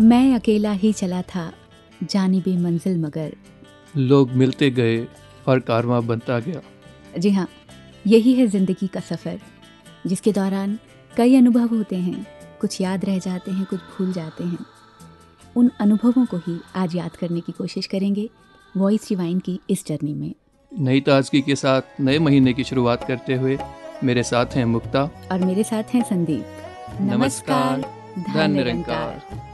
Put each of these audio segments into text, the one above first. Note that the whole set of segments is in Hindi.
मैं अकेला ही चला था जानी भी मंजिल मगर। लोग मिलते गए और कारवा बनता गया। जी हाँ यही है ज़िंदगी का सफ़र। जिसके दौरान कई अनुभव होते हैं कुछ याद रह जाते हैं कुछ भूल जाते हैं। उन अनुभवों को ही आज याद करने की कोशिश करेंगे वॉइस डिवाइन की इस जर्नी में। नई ताजगी के साथ नए महीने की शुरुआत करते हुए मेरे साथ हैं मुक्ता। और मेरे साथ हैं संदीप। नमस्कार, धन धन निरंकार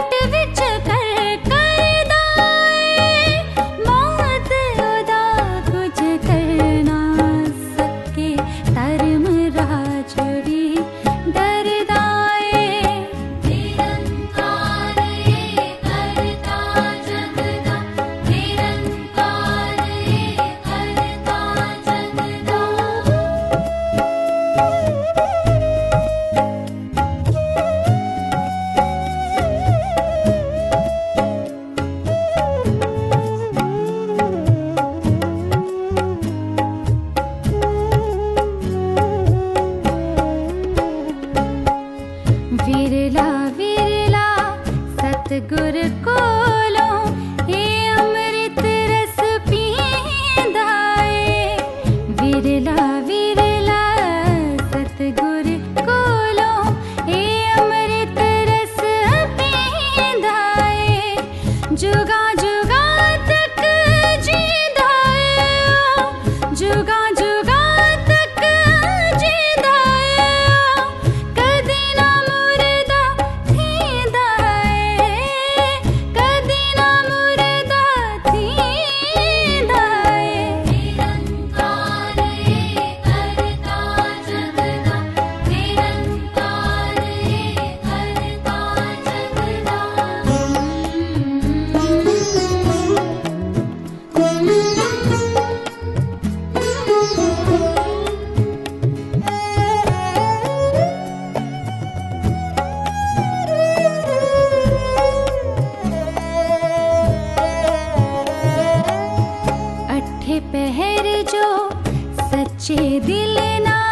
जिस चेदिलेना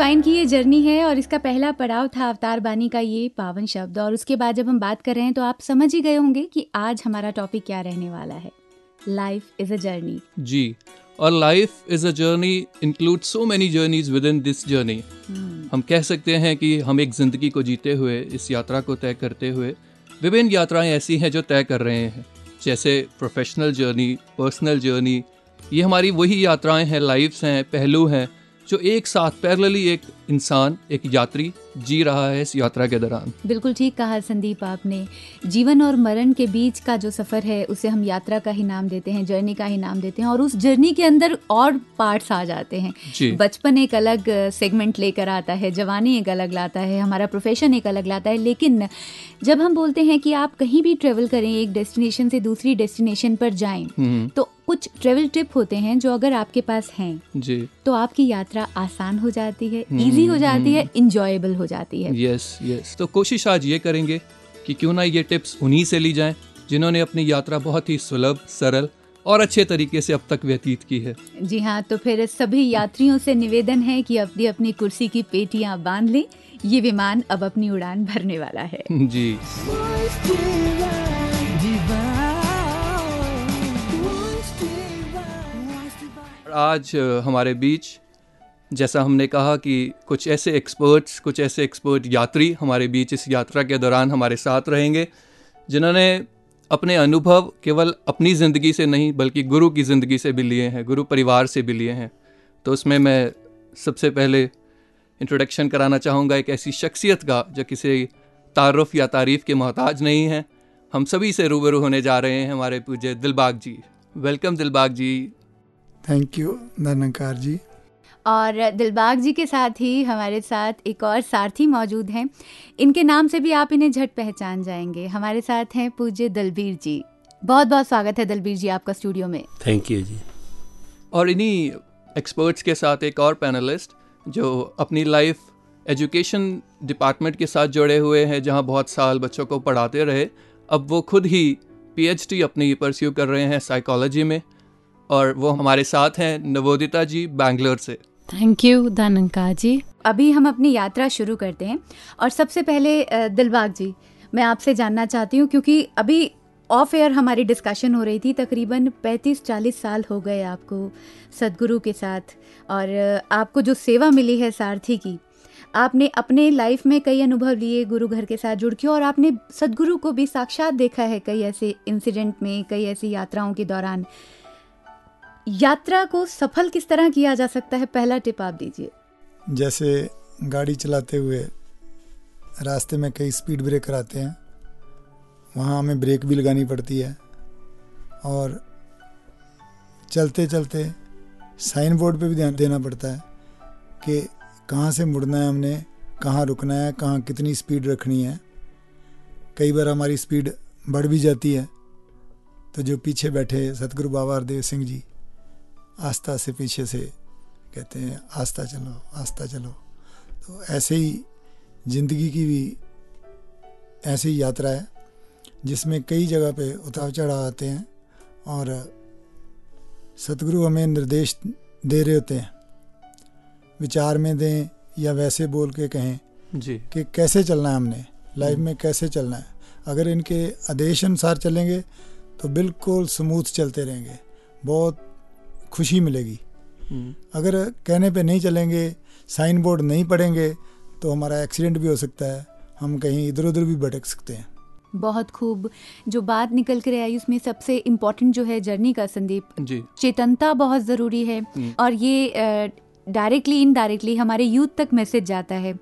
डिवाइन की ये जर्नी है और इसका पहला पड़ाव था अवतार बानी का ये पावन शब्द। और उसके बाद जब हम बात कर रहे हैं तो आप समझ ही गए होंगे कि आज हमारा टॉपिक क्या रहने वाला है। लाइफ इज़ अ जर्नी जी और life is a journey include so many journeys within this journey हम कह सकते हैं कि हम एक ज़िंदगी को जीते हुए इस यात्रा को तय करते हुए विभिन्न यात्राएँ ऐसी हैं जो तय कर रहे हैं। जैसे प्रोफेशनल जर्नी पर्सनल जर्नी ये हमारी वही यात्राएँ हैं लाइफ्स हैं पहलू हैं जो एक साथ पैरेलली एक इंसान एक यात्री जी रहा है इस यात्रा के दौरान। बिल्कुल ठीक कहा संदीप आपने। जीवन और मरण के बीच का जो सफ़र है उसे हम यात्रा का ही नाम देते हैं जर्नी का ही नाम देते हैं और उस जर्नी के अंदर और पार्ट्स आ जाते हैं। बचपन एक अलग सेगमेंट लेकर आता है जवानी एक अलग लाता है हमारा प्रोफेशन एक अलग लाता है लेकिन जब हम बोलते हैं कि आप कहीं भी ट्रेवल करें एक डेस्टिनेशन से दूसरी डेस्टिनेशन पर जाएँ हम्म। तो कुछ ट्रेवल टिप होते हैं जो अगर आपके पास हैं जी। तो आपकी यात्रा आसान हो जाती है इजी हो जाती है इंजॉयबल हो जाती है। यस यस तो कोशिश आज ये करेंगे कि क्यों ना ये टिप्स उन्हीं से ली जाएँ जिन्होंने अपनी यात्रा बहुत ही सुलभ सरल और अच्छे तरीके से अब तक व्यतीत की है। जी हाँ तो फिर सभी यात्रियों से निवेदन है कि अपनी अपनी कुर्सी की पेटियाँ बाँध लें। ये विमान अब अपनी उड़ान भरने वाला है। जी। आज हमारे बीच जैसा हमने कहा कि कुछ ऐसे एक्सपर्ट्स कुछ ऐसे एक्सपर्ट यात्री हमारे बीच इस यात्रा के दौरान हमारे साथ रहेंगे, जिन्होंने अपने अनुभव केवल अपनी ज़िंदगी से नहीं, बल्कि गुरु की ज़िंदगी से भी लिए हैं, गुरु परिवार से भी लिए हैं। तो उसमें मैं सबसे पहले इंट्रोडक्शन कराना चाहूँगा एक ऐसी शख्सियत का, जो किसी तारफ़ या तारीफ़ के मोहताज नहीं है। हम सभी से रूबरू होने जा रहे हैं हमारे पूजे Dilbagh ji. Welcome Dilbagh ji. Thank you Dhankar ji. और दिलबाग जी के साथ ही हमारे साथ एक और सारथी मौजूद हैं। इनके नाम से भी आप इन्हें झट पहचान जाएँगे। हमारे साथ हैं पूज्य दलबीर जी। बहुत बहुत स्वागत है दलबीर जी आपका स्टूडियो में। थैंक यू जी। और इन्हीं एक्सपर्ट्स के साथ एक और पैनलिस्ट जो अपनी लाइफ एजुकेशन डिपार्टमेंट के साथ जुड़े हुए हैं जहाँ बहुत साल बच्चों को पढ़ाते रहे अब वो खुद ही पीएचडी अपनी परस्यू कर रहे हैं साइकोलॉजी में और वो हमारे साथ हैं नवोदिता जी बैंगलोर से। थैंक यू दानंका जी अभी हम अपनी यात्रा शुरू करते हैं। और सबसे पहले दिलबाग जी, मैं आपसे जानना चाहती हूँ, क्योंकि अभी ऑफ़ एयर हमारी डिस्कशन हो रही थी, तकरीबन 35-40 साल हो गए आपको सदगुरु के साथ। और आपको जो सेवा मिली है सारथी की, आपने अपने लाइफ में कई अनुभव लिए गुरु घर के साथ जुड़ के, और आपने सदगुरु को भी साक्षात देखा है कई ऐसे इंसिडेंट में, कई ऐसी यात्राओं के दौरान। यात्रा को सफल किस तरह किया जा सकता है? पहला टिप आप दीजिए। जैसे गाड़ी चलाते हुए रास्ते में कई स्पीड ब्रेकर आते हैं, वहाँ हमें ब्रेक भी लगानी पड़ती है और चलते चलते साइन बोर्ड पे भी ध्यान देना पड़ता है कि कहाँ से मुड़ना है हमने, कहाँ रुकना है, कहाँ कितनी स्पीड रखनी है। कई बार हमारी स्पीड बढ़ भी जाती है। तो जो पीछे बैठे सतगुरु बाबा हरदेव सिंह जी आस्था से पीछे से कहते हैं आस्था चलो आस्था चलो। तो ऐसे ही ज़िंदगी की भी ऐसी यात्रा है जिसमें कई जगह पे उतार चढ़ाव आते हैं और सतगुरु हमें निर्देश दे रहे होते हैं। विचार में दें या वैसे बोल के कहें जी। कि कैसे चलना है हमने लाइफ में कैसे चलना है। अगर इनके आदेश अनुसार चलेंगे तो बिल्कुल स्मूथ चलते रहेंगे। बहुत खुशी मिलेगी। हम्म, अगर कहने पे नहीं चलेंगे साइन बोर्ड नहीं पढ़ेंगे तो हमारा एक्सीडेंट भी हो सकता है। हम कहीं इधर उधर भी भटक सकते हैं। बहुत खूब। जो बात निकल कर आई उसमें सबसे इम्पोर्टेंट जो है जर्नी का संदीप। जी। चेतनता बहुत ज़रूरी है। हम्म। और ये डायरेक्टली इनडायरेक्टली हमारे यूथ तक मैसेज जाता है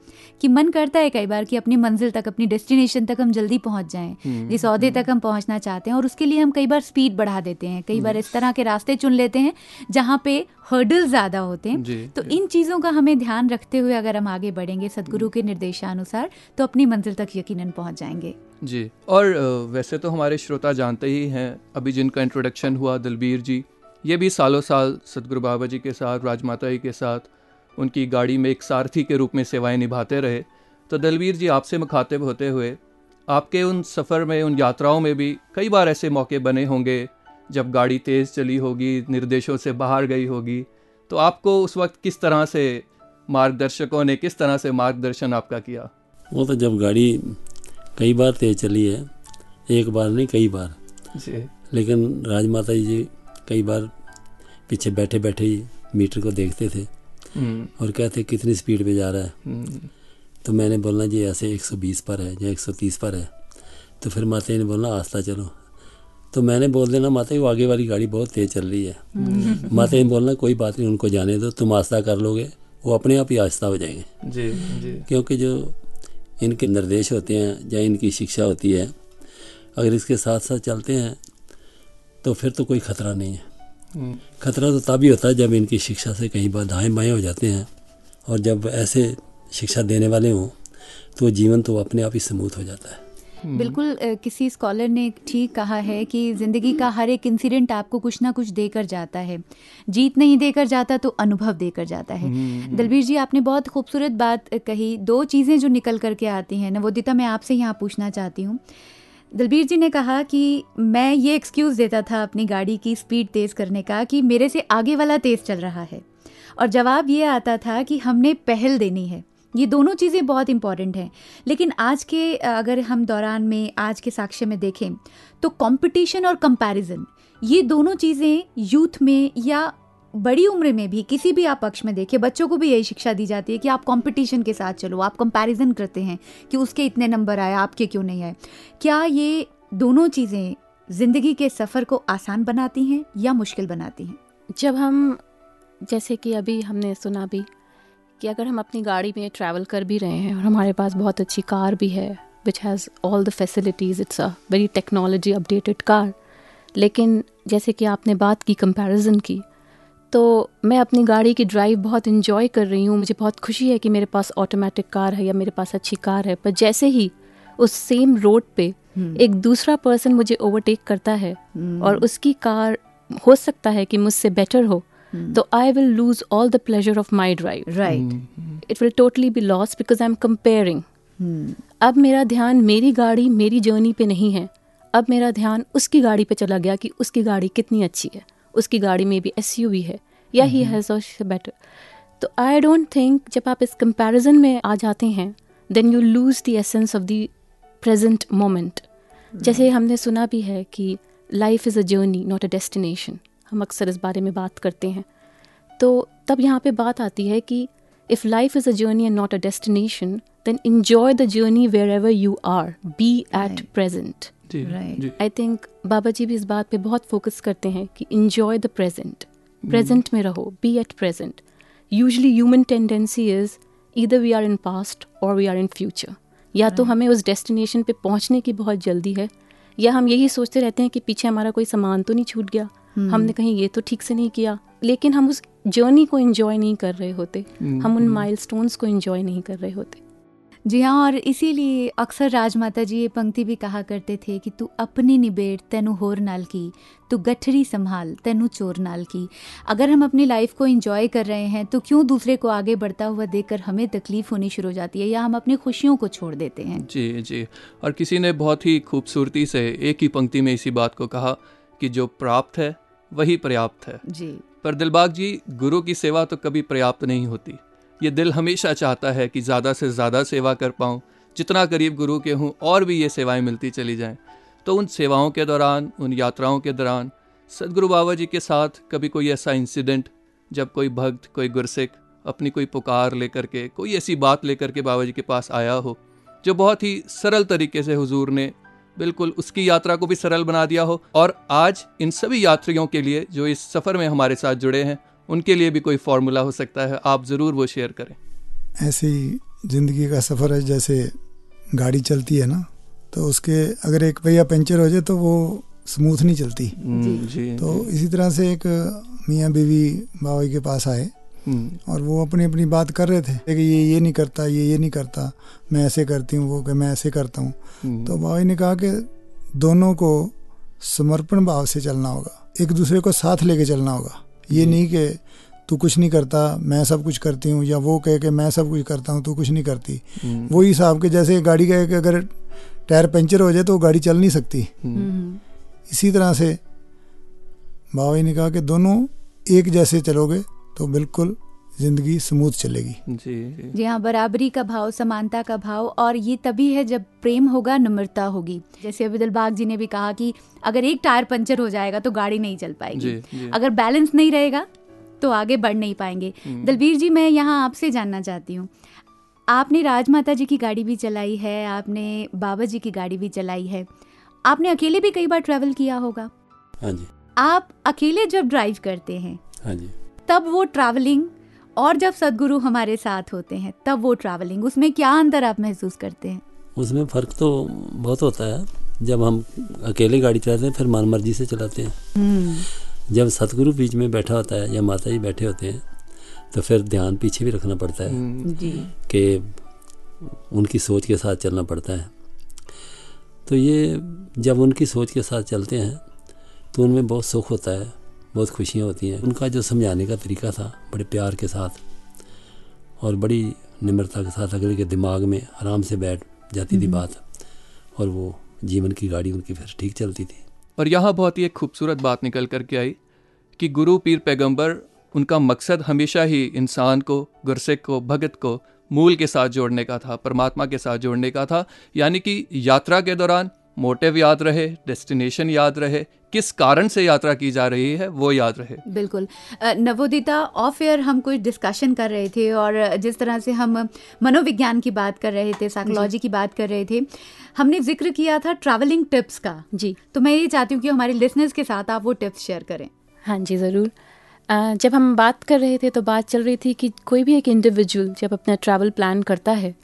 कि मन करता है कई बार कि अपनी मंजिल तक अपनी डेस्टिनेशन तक हम जल्दी पहुँच जाएँ हम्म, जिस अहदे तक हम पहुँचना चाहते हैं और उसके लिए हम कई बार स्पीड बढ़ा देते हैं। कई बार इस तरह के रास्ते चुन लेते हैं जहाँ पे हर्डल ज़्यादा होते हैं। जी तो जी। इन चीज़ों का हमें ध्यान रखते हुए अगर हम आगे बढ़ेंगे सदगुरु के निर्देशानुसार तो अपनी मंजिल तक यकीनन पहुँच जाएँगे। जी और वैसे तो हमारे श्रोता जानते ही हैं अभी जिनका इंट्रोडक्शन हुआ दलबीर जी ये भी सालों साल सदगुरु बाबा जी के साथ राजमाता जी के साथ उनकी गाड़ी में एक सारथी के रूप में सेवाएँ निभाते रहे। तो दलवीर जी आपसे मुखातिब होते हुए आपके उन सफ़र में उन यात्राओं में भी कई बार ऐसे मौके बने होंगे जब गाड़ी तेज़ चली होगी निर्देशों से बाहर गई होगी। तो आपको उस वक्त किस तरह से मार्गदर्शकों ने किस तरह से मार्गदर्शन आपका किया? वो तो जब गाड़ी कई बार तेज चली है एक बार नहीं कई बार। जी। लेकिन राजमाता जी कई बार पीछे बैठे बैठे ही मीटर को देखते थे हम्म, और कहते कितनी स्पीड पे जा रहा है? हम्म, तो मैंने बोलना जी ऐसे 120 पर है या 130 पर है। तो फिर माता जी ने बोलना आस्ता चलो। तो मैंने बोल देना माता जी वो आगे वाली गाड़ी बहुत तेज चल रही है। माता जी ने बोलना कोई बात नहीं उनको जाने दो तुम आस्था कर लोगे वो अपने आप ही आस्था हो जाएँगे। जी जी। क्योंकि जो इनके निर्देश होते हैं या इनकी शिक्षा होती है अगर इसके साथ साथ चलते हैं तो फिर तो कोई खतरा नहीं है। हम्म, खतरा तो तभी होता है जब इनकी शिक्षा से कहीं बाधाएँ बाएँ हो जाते हैं और जब ऐसे शिक्षा देने वाले हों तो जीवन तो अपने आप ही स्मूथ हो जाता है। बिल्कुल किसी स्कॉलर ने ठीक कहा है कि ज़िंदगी का हर एक इंसिडेंट आपको कुछ ना कुछ देकर जाता है। जीत नहीं देकर जाता तो अनुभव देकर जाता है। दलबीर जी आपने बहुत खूबसूरत बात कही। दो चीज़ें जो निकल करके आती हैं नवोदिता मैं आपसे यहाँ पूछना चाहती हूँ। दलबीर जी ने कहा कि मैं ये एक्सक्यूज़ देता था अपनी गाड़ी की स्पीड तेज़ करने का कि मेरे से आगे वाला तेज़ चल रहा है। और जवाब ये आता था कि हमने पहल देनी है। ये दोनों चीज़ें बहुत इंपॉर्टेंट हैं। लेकिन आज के, अगर हम दौरान में, आज के साक्ष्य में देखें तो कंपटीशन और कंपैरिजन ये दोनों चीज़ें यूथ में या बड़ी उम्र में भी किसी भी आप पक्ष में देखिए, बच्चों को भी यही शिक्षा दी जाती है कि आप कंपटीशन के साथ चलो, आप कंपैरिजन करते हैं कि उसके इतने नंबर आए, आपके क्यों नहीं आए। क्या ये दोनों चीज़ें ज़िंदगी के सफ़र को आसान बनाती हैं या मुश्किल बनाती हैं? जब हम, जैसे कि अभी हमने सुना भी कि अगर हम अपनी गाड़ी में ट्रैवल कर भी रहे हैं और हमारे पास बहुत अच्छी कार भी है which has all the facilities it's a very technology updated car लेकिन जैसे कि आपने बात की कंपैरिजन की तो मैं अपनी गाड़ी की ड्राइव बहुत इन्जॉय कर रही हूँ। मुझे बहुत खुशी है कि मेरे पास ऑटोमेटिक कार है या मेरे पास अच्छी कार है। पर जैसे ही उस सेम रोड पे एक दूसरा पर्सन मुझे ओवरटेक करता है और उसकी कार हो सकता है कि मुझसे बेटर हो तो I will lose all the pleasure of my drive right it will totally be loss because I am comparing अब मेरा ध्यान मेरी गाड़ी मेरी जर्नी पे नहीं है। अब मेरा ध्यान उसकी गाड़ी पे चला गया कि उसकी गाड़ी कितनी अच्छी है। उसकी गाड़ी में भी एसयूवी है या ही हैज़ बेटर तो आई डोंट थिंक जब आप इस कंपैरिजन में आ जाते हैं then you lose the essence of the present moment जैसे हमने सुना भी है कि life is a journey not a destination हम अक्सर इस बारे में बात करते हैं। तो तब यहाँ पे बात आती है कि if life is a journey and not a destination then enjoy the journey wherever you are be at. Present ji I think Baba ji भी इस बात पे बहुत फोकस करते हैं कि enjoy द प्रेजेंट प्रेजेंट में रहो be at present usually human tendency is इधर वी आर इन पास्ट और वी आर इन फ्यूचर या तो हमें उस डेस्टिनेशन पे पहुँचने की बहुत जल्दी है या हम यही सोचते रहते हैं कि पीछे हमारा कोई सामान तो नहीं छूट गया। हमने कहीं ये तो ठीक से नहीं किया। लेकिन हम उस जर्नी को एंजॉय नहीं कर रहे होते। हम उन माइलस्टोन्स को एंजॉय नहीं कर रहे होते। जी हाँ और इसीलिए अक्सर राजमाता जी ये पंक्ति भी कहा करते थे कि तू अपनी निबेड़ तेनु होर नाल की तू गठरी संभाल तेनु चोर नाल की। अगर हम अपनी लाइफ को इंजॉय कर रहे हैं तो क्यों दूसरे को आगे बढ़ता हुआ देखकर हमें तकलीफ़ होनी शुरू हो जाती है या हम अपनी खुशियों को छोड़ देते हैं? जी जी। और किसी ने बहुत ही खूबसूरती से एक ही पंक्ति में इसी बात को कहा कि जो प्राप्त है वही पर्याप्त है। जी। पर दिलबाग जी गुरु की सेवा तो कभी पर्याप्त नहीं होती। ये दिल हमेशा चाहता है कि ज़्यादा से ज़्यादा सेवा कर पाऊँ। जितना करीब गुरु के हूँ, और भी ये सेवाएँ मिलती चली जाएँ। तो उन सेवाओं के दौरान, उन यात्राओं के दौरान, सदगुरु बाबा जी के साथ कभी कोई ऐसा इंसिडेंट जब कोई भक्त, कोई गुरसिख अपनी कोई पुकार लेकर के, कोई ऐसी बात लेकर के बाबा जी के पास आया हो, जो बहुत ही सरल तरीके से हुजूर ने बिल्कुल उसकी यात्रा को भी सरल बना दिया हो। और आज इन सभी यात्रियों के लिए जो इस सफ़र में हमारे साथ जुड़े हैं उनके लिए भी कोई फार्मूला हो सकता है आप ज़रूर वो शेयर करें। ऐसी ज़िंदगी का सफ़र है जैसे गाड़ी चलती है ना तो उसके अगर एक पहिया पंचर हो जाए तो वो स्मूथ नहीं चलती। हम्म, जी। तो जी. इसी तरह से एक मियाँ बीवी बाबा के पास आए हम्म, और वो अपनी अपनी बात कर रहे थे कि ये ये नहीं करता ये ये नहीं करता मैं ऐसे करती हूँ वो कि मैं ऐसे करता हूँ। हम्म, तो बाबा ने कहा कि दोनों को समर्पण भाव से चलना होगा एक दूसरे को साथ लेके चलना होगा। ये नहीं कि तू कुछ नहीं करता मैं सब कुछ करती हूँ या वो कहे कि मैं सब कुछ करता हूँ तू कुछ नहीं करती। वो वही हिसाब के जैसे गाड़ी का एक अगर टायर पंचर हो जाए तो गाड़ी चल नहीं सकती। हम्म, इसी तरह से बाबा जी ने कहा कि दोनों एक जैसे चलोगे तो बिल्कुल ज़िंदगी स्मूथ चलेगी। जी। जी हाँ बराबरी का भाव समानता का भाव और ये तभी है जब प्रेम होगा नम्रता होगी। जैसे अभी दिलबाग जी ने भी कहा कि अगर एक टायर पंचर हो जाएगा तो गाड़ी नहीं चल पाएगी। जी जी। अगर बैलेंस नहीं रहेगा तो आगे बढ़ नहीं पाएँगे। हम्म। दलबीर जी मैं यहाँ आपसे जानना चाहती हूँ। आपने राजमाता जी की गाड़ी भी चलाई है आपने बाबा जी की गाड़ी भी चलाई है। आपने अकेले भी कई बार ट्रैवल किया होगा? हाँ जी। आप अकेले जब ड्राइव करते हैं हाँ जी। तब वो ट्रैवलिंग और जब सदगुरु हमारे साथ होते हैं तब वो ट्रैवलिंग उसमें क्या अंतर आप महसूस करते हैं? उसमें फ़र्क तो बहुत होता है। जब हम अकेले गाड़ी चलाते हैं फिर मन मर्ज़ी से चलाते हैं। जब सतगुरु बीच में बैठा होता है या माता जी बैठे होते हैं तो फिर ध्यान पीछे भी रखना पड़ता है हम्म, कि उनकी सोच के साथ चलना पड़ता है। तो ये जब उनकी सोच के साथ चलते हैं तो उनमें बहुत सुख होता है। बहुत खुशियाँ होती हैं। उनका जो समझाने का तरीका था बड़े प्यार के साथ और बड़ी निम्रता के साथ अगले के दिमाग में आराम से बैठ जाती थी बात और वो जीवन की गाड़ी उनकी फिर ठीक चलती थी। और यहाँ बहुत ही एक खूबसूरत बात निकल करके आई कि गुरु पीर पैगंबर उनका मकसद हमेशा ही इंसान को गुरसिख को भगत को मूल के साथ जोड़ने का था परमात्मा के साथ जोड़ने का था। यानी कि यात्रा के दौरान मोटिव याद रहे डेस्टिनेशन याद रहे किस कारण से यात्रा की जा रही है वो याद रहे। बिल्कुल। नवोदिता ऑफ़ एयर हम कुछ डिस्कशन कर रहे थे और जिस तरह से हम मनोविज्ञान की बात कर रहे थे साइकोलॉजी की बात कर रहे थे हमने ज़िक्र किया था ट्रैवलिंग टिप्स का। जी। तो मैं ये चाहती हूँ कि हमारे लिसनर्स के साथ आप वो टिप्स शेयर करें। हाँ जी ज़रूर। जब हम बात कर रहे थे तो बात चल रही थी कि कोई भी एक इंडिविजुअल जब अपना ट्रैवल प्लान करता है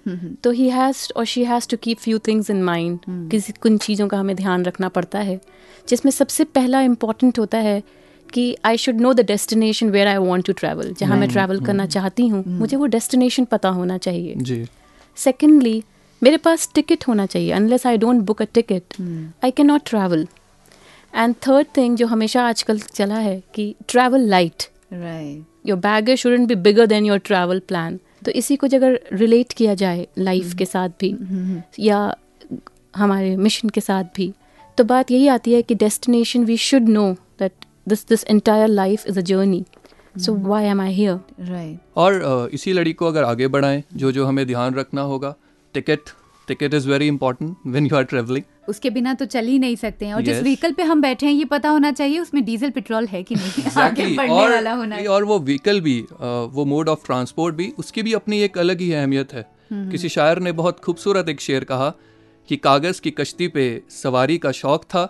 तो ही हैज़ और she has to keep few things in mind किसी कुछ चीज़ों का हमें ध्यान रखना पड़ता है। जिसमें सबसे पहला इंपॉर्टेंट होता है कि I should know the destination where I want to travel जहाँ मैं ट्रैवल करना चाहती हूँ मुझे वो डेस्टिनेशन पता होना चाहिए। सेकेंडली मेरे पास टिकट होना चाहिए unless I don't book a ticket I can not travel and third thing जो हमेशा आजकल चला है कि travel light right your baggage shouldn't be bigger than your travel plan तो इसी को अगर रिलेट किया जाए लाइफ के साथ भी या हमारे मिशन के साथ भी तो बात यही आती है कि destination we should know that this this entire life is a journey so why am I here right और इसी लड़ी को अगर आगे बढ़ाएँ जो जो हमें ध्यान रखना होगा ticket ticket is very important when you are travelling उसके बिना तो चल ही नहीं सकते हैं। और yes. जिस व्हीकल पे हम बैठे हैं ये पता होना चाहिए उसमें डीजल पेट्रोल है कि नहीं? आगे Exactly. बढ़ने और वाला होना और वो व्हीकल भी वो मोड ऑफ़ ट्रांसपोर्ट भी उसकी भी अपनी एक अलग ही अहमियत है। किसी शायर ने बहुत खूबसूरत एक शेर कहा कि कागज़ की कश्ती पे सवारी का शौक था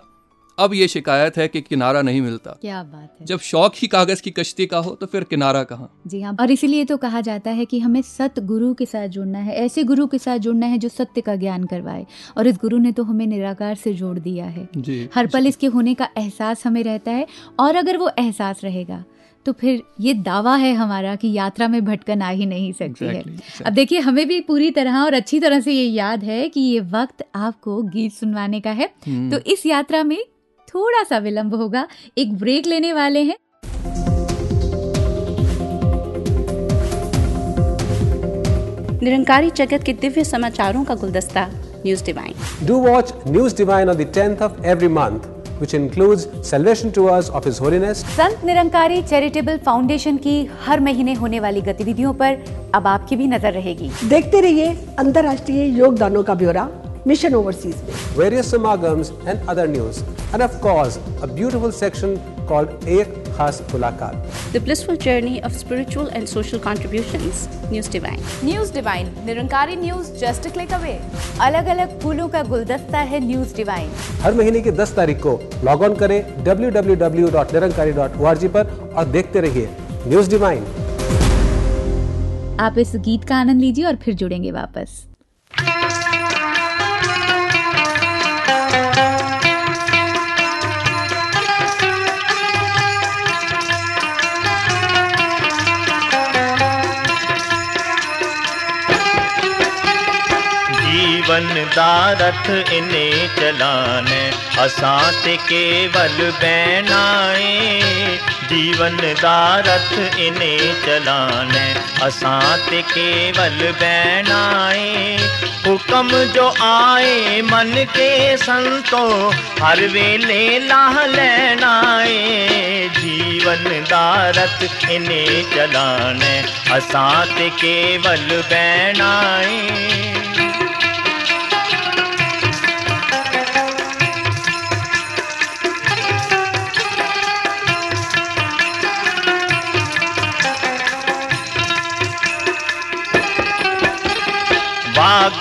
अब ये शिकायत है कि किनारा नहीं मिलता। क्या बात है। जब शौक ही कागज़ की कश्ती का हो तो फिर किनारा कहाँ? जी हाँ और इसीलिए तो कहा जाता है कि हमें सत गुरु के साथ जुड़ना है ऐसे गुरु के साथ जुड़ना है जो सत्य का ज्ञान करवाए और इस गुरु ने तो हमें निराकार से जोड़ दिया है। जी हर पल इसके होने का एहसास हमें रहता है और अगर वो एहसास रहेगा तो फिर ये दावा है हमारा कि यात्रा में भटकन आ ही नहीं सकती Exactly, है exactly. अब देखिए हमें भी पूरी तरह और अच्छी तरह से ये याद है कि ये वक्त आपको गीत सुनवाने का है। हम्म। तो इस यात्रा में थोड़ा सा विलंब होगा। एक ब्रेक लेने वाले हैं। निरंकारी जगत के दिव्य समाचारों का गुलदस्ता News Divine do watch News Divine on the 10th of every month, which includes salvation tours of His Holiness, Sant Nirankari charitable foundation की हर महीने होने वाली गतिविधियों पर अब आपकी भी नज़र रहेगी। देखते रहिए अंतर्राष्ट्रीय योगदानों का ब्यौरा। मिशन ओवरसीज में various samagams, and other news. And of course, a beautiful section called Ek खास मुलाकात The blissful journey of spiritual and social contributions. News Divine. News Divine Nirankari news just click away अलग अलग फूलों का गुलदस्ता है न्यूज़ डिवाइन हर महीने की 10 तारीख को लॉग ऑन करें www.nirankari.org पर और देखते रहिए न्यूज़ डिवाइन आप इस गीत का आनंद लीजिए और फिर जुड़ेंगे वापस जीवन दा रथ इने चलाने। असां केवल बहना ए जीवन दा रथ इने चलाने। असां ते केवल बहना ए हुक्म जो आए मन के संतो, हर वेले लाह लेना जीवन दा रथ इने चलाने। असां केवल बहना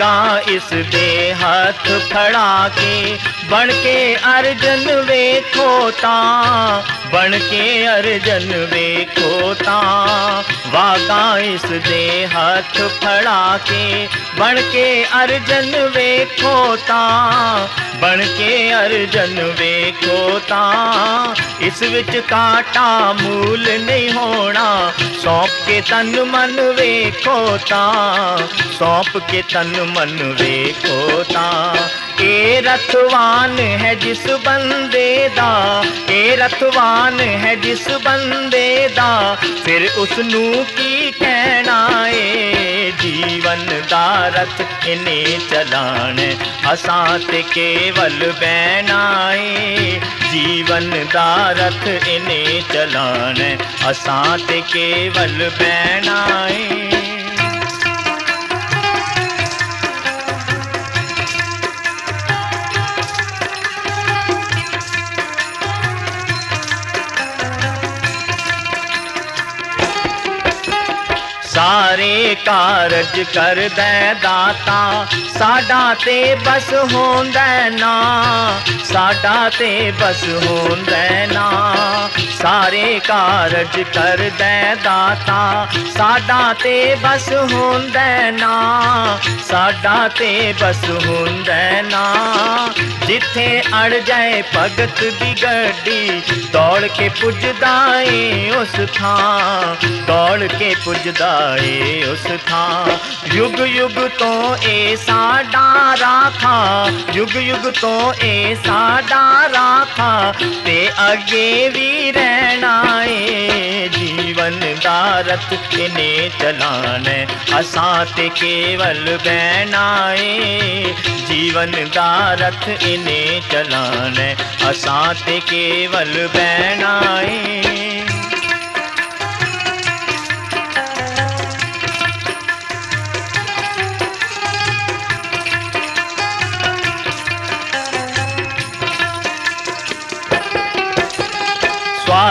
का इस बे हाथ फड़ा के बन के अर्जन वे खोता बन के अर्जन वे खोता वाका इस दे हाथ फड़ा के बन के अर्जन वे खोता बन के अर्जन वे खोता इस विच काटा मूल नहीं होना। सौंप के तन मन वे खोता सौंप के तन मन वे खोता ए रथवान है जिस बंदे दा। ए रथवान है जिस बंदे दा। फिर उसनू की कहना है जीवन दारत इने चलाण असात केवल बैनाए जीवन दारत इने चलाण असात केवल बैनाए ਸਾਰੇ ਕਾਰਜ ਕਰਦਾ ਦਾਤਾ ਸਾਡਾ ਤੇ ਬਸ ਹੁੰਦਾ ਨਾ ਸਾਡਾ ਤੇ ਬਸ ਹੁੰਦਾ ਨਾ ਸਾਰੇ ਕਾਰਜ ਕਰਦਾ ਦਾਤਾ ਸਾਡਾ ਤੇ ਬਸ ਹੁੰਦਾ ਨਾ ਸਾਡਾ ਤੇ ਬਸ ਹੁੰਦਾ ਨਾ ਜਿੱਥੇ ਅੜ ਜਾਏ ਭਗਤ ਦੀ ਗੱਡੀ ਦੌੜ ਕੇ ਪੁੱਜਦਾ ਏ ਉਸ ਥਾਂ ਦੌੜ ਕੇ ਪੁੱਜਦਾ ਏ उस था। युग युग तो ऐसा डारा था। युग युग तो ऐसा डारा था। ते अगे भी रहना जीवन दारत रथ तिने चलाने असा ते केवल बहनाए जीवन का रथ इने चलाने असा ते केवल बहनाए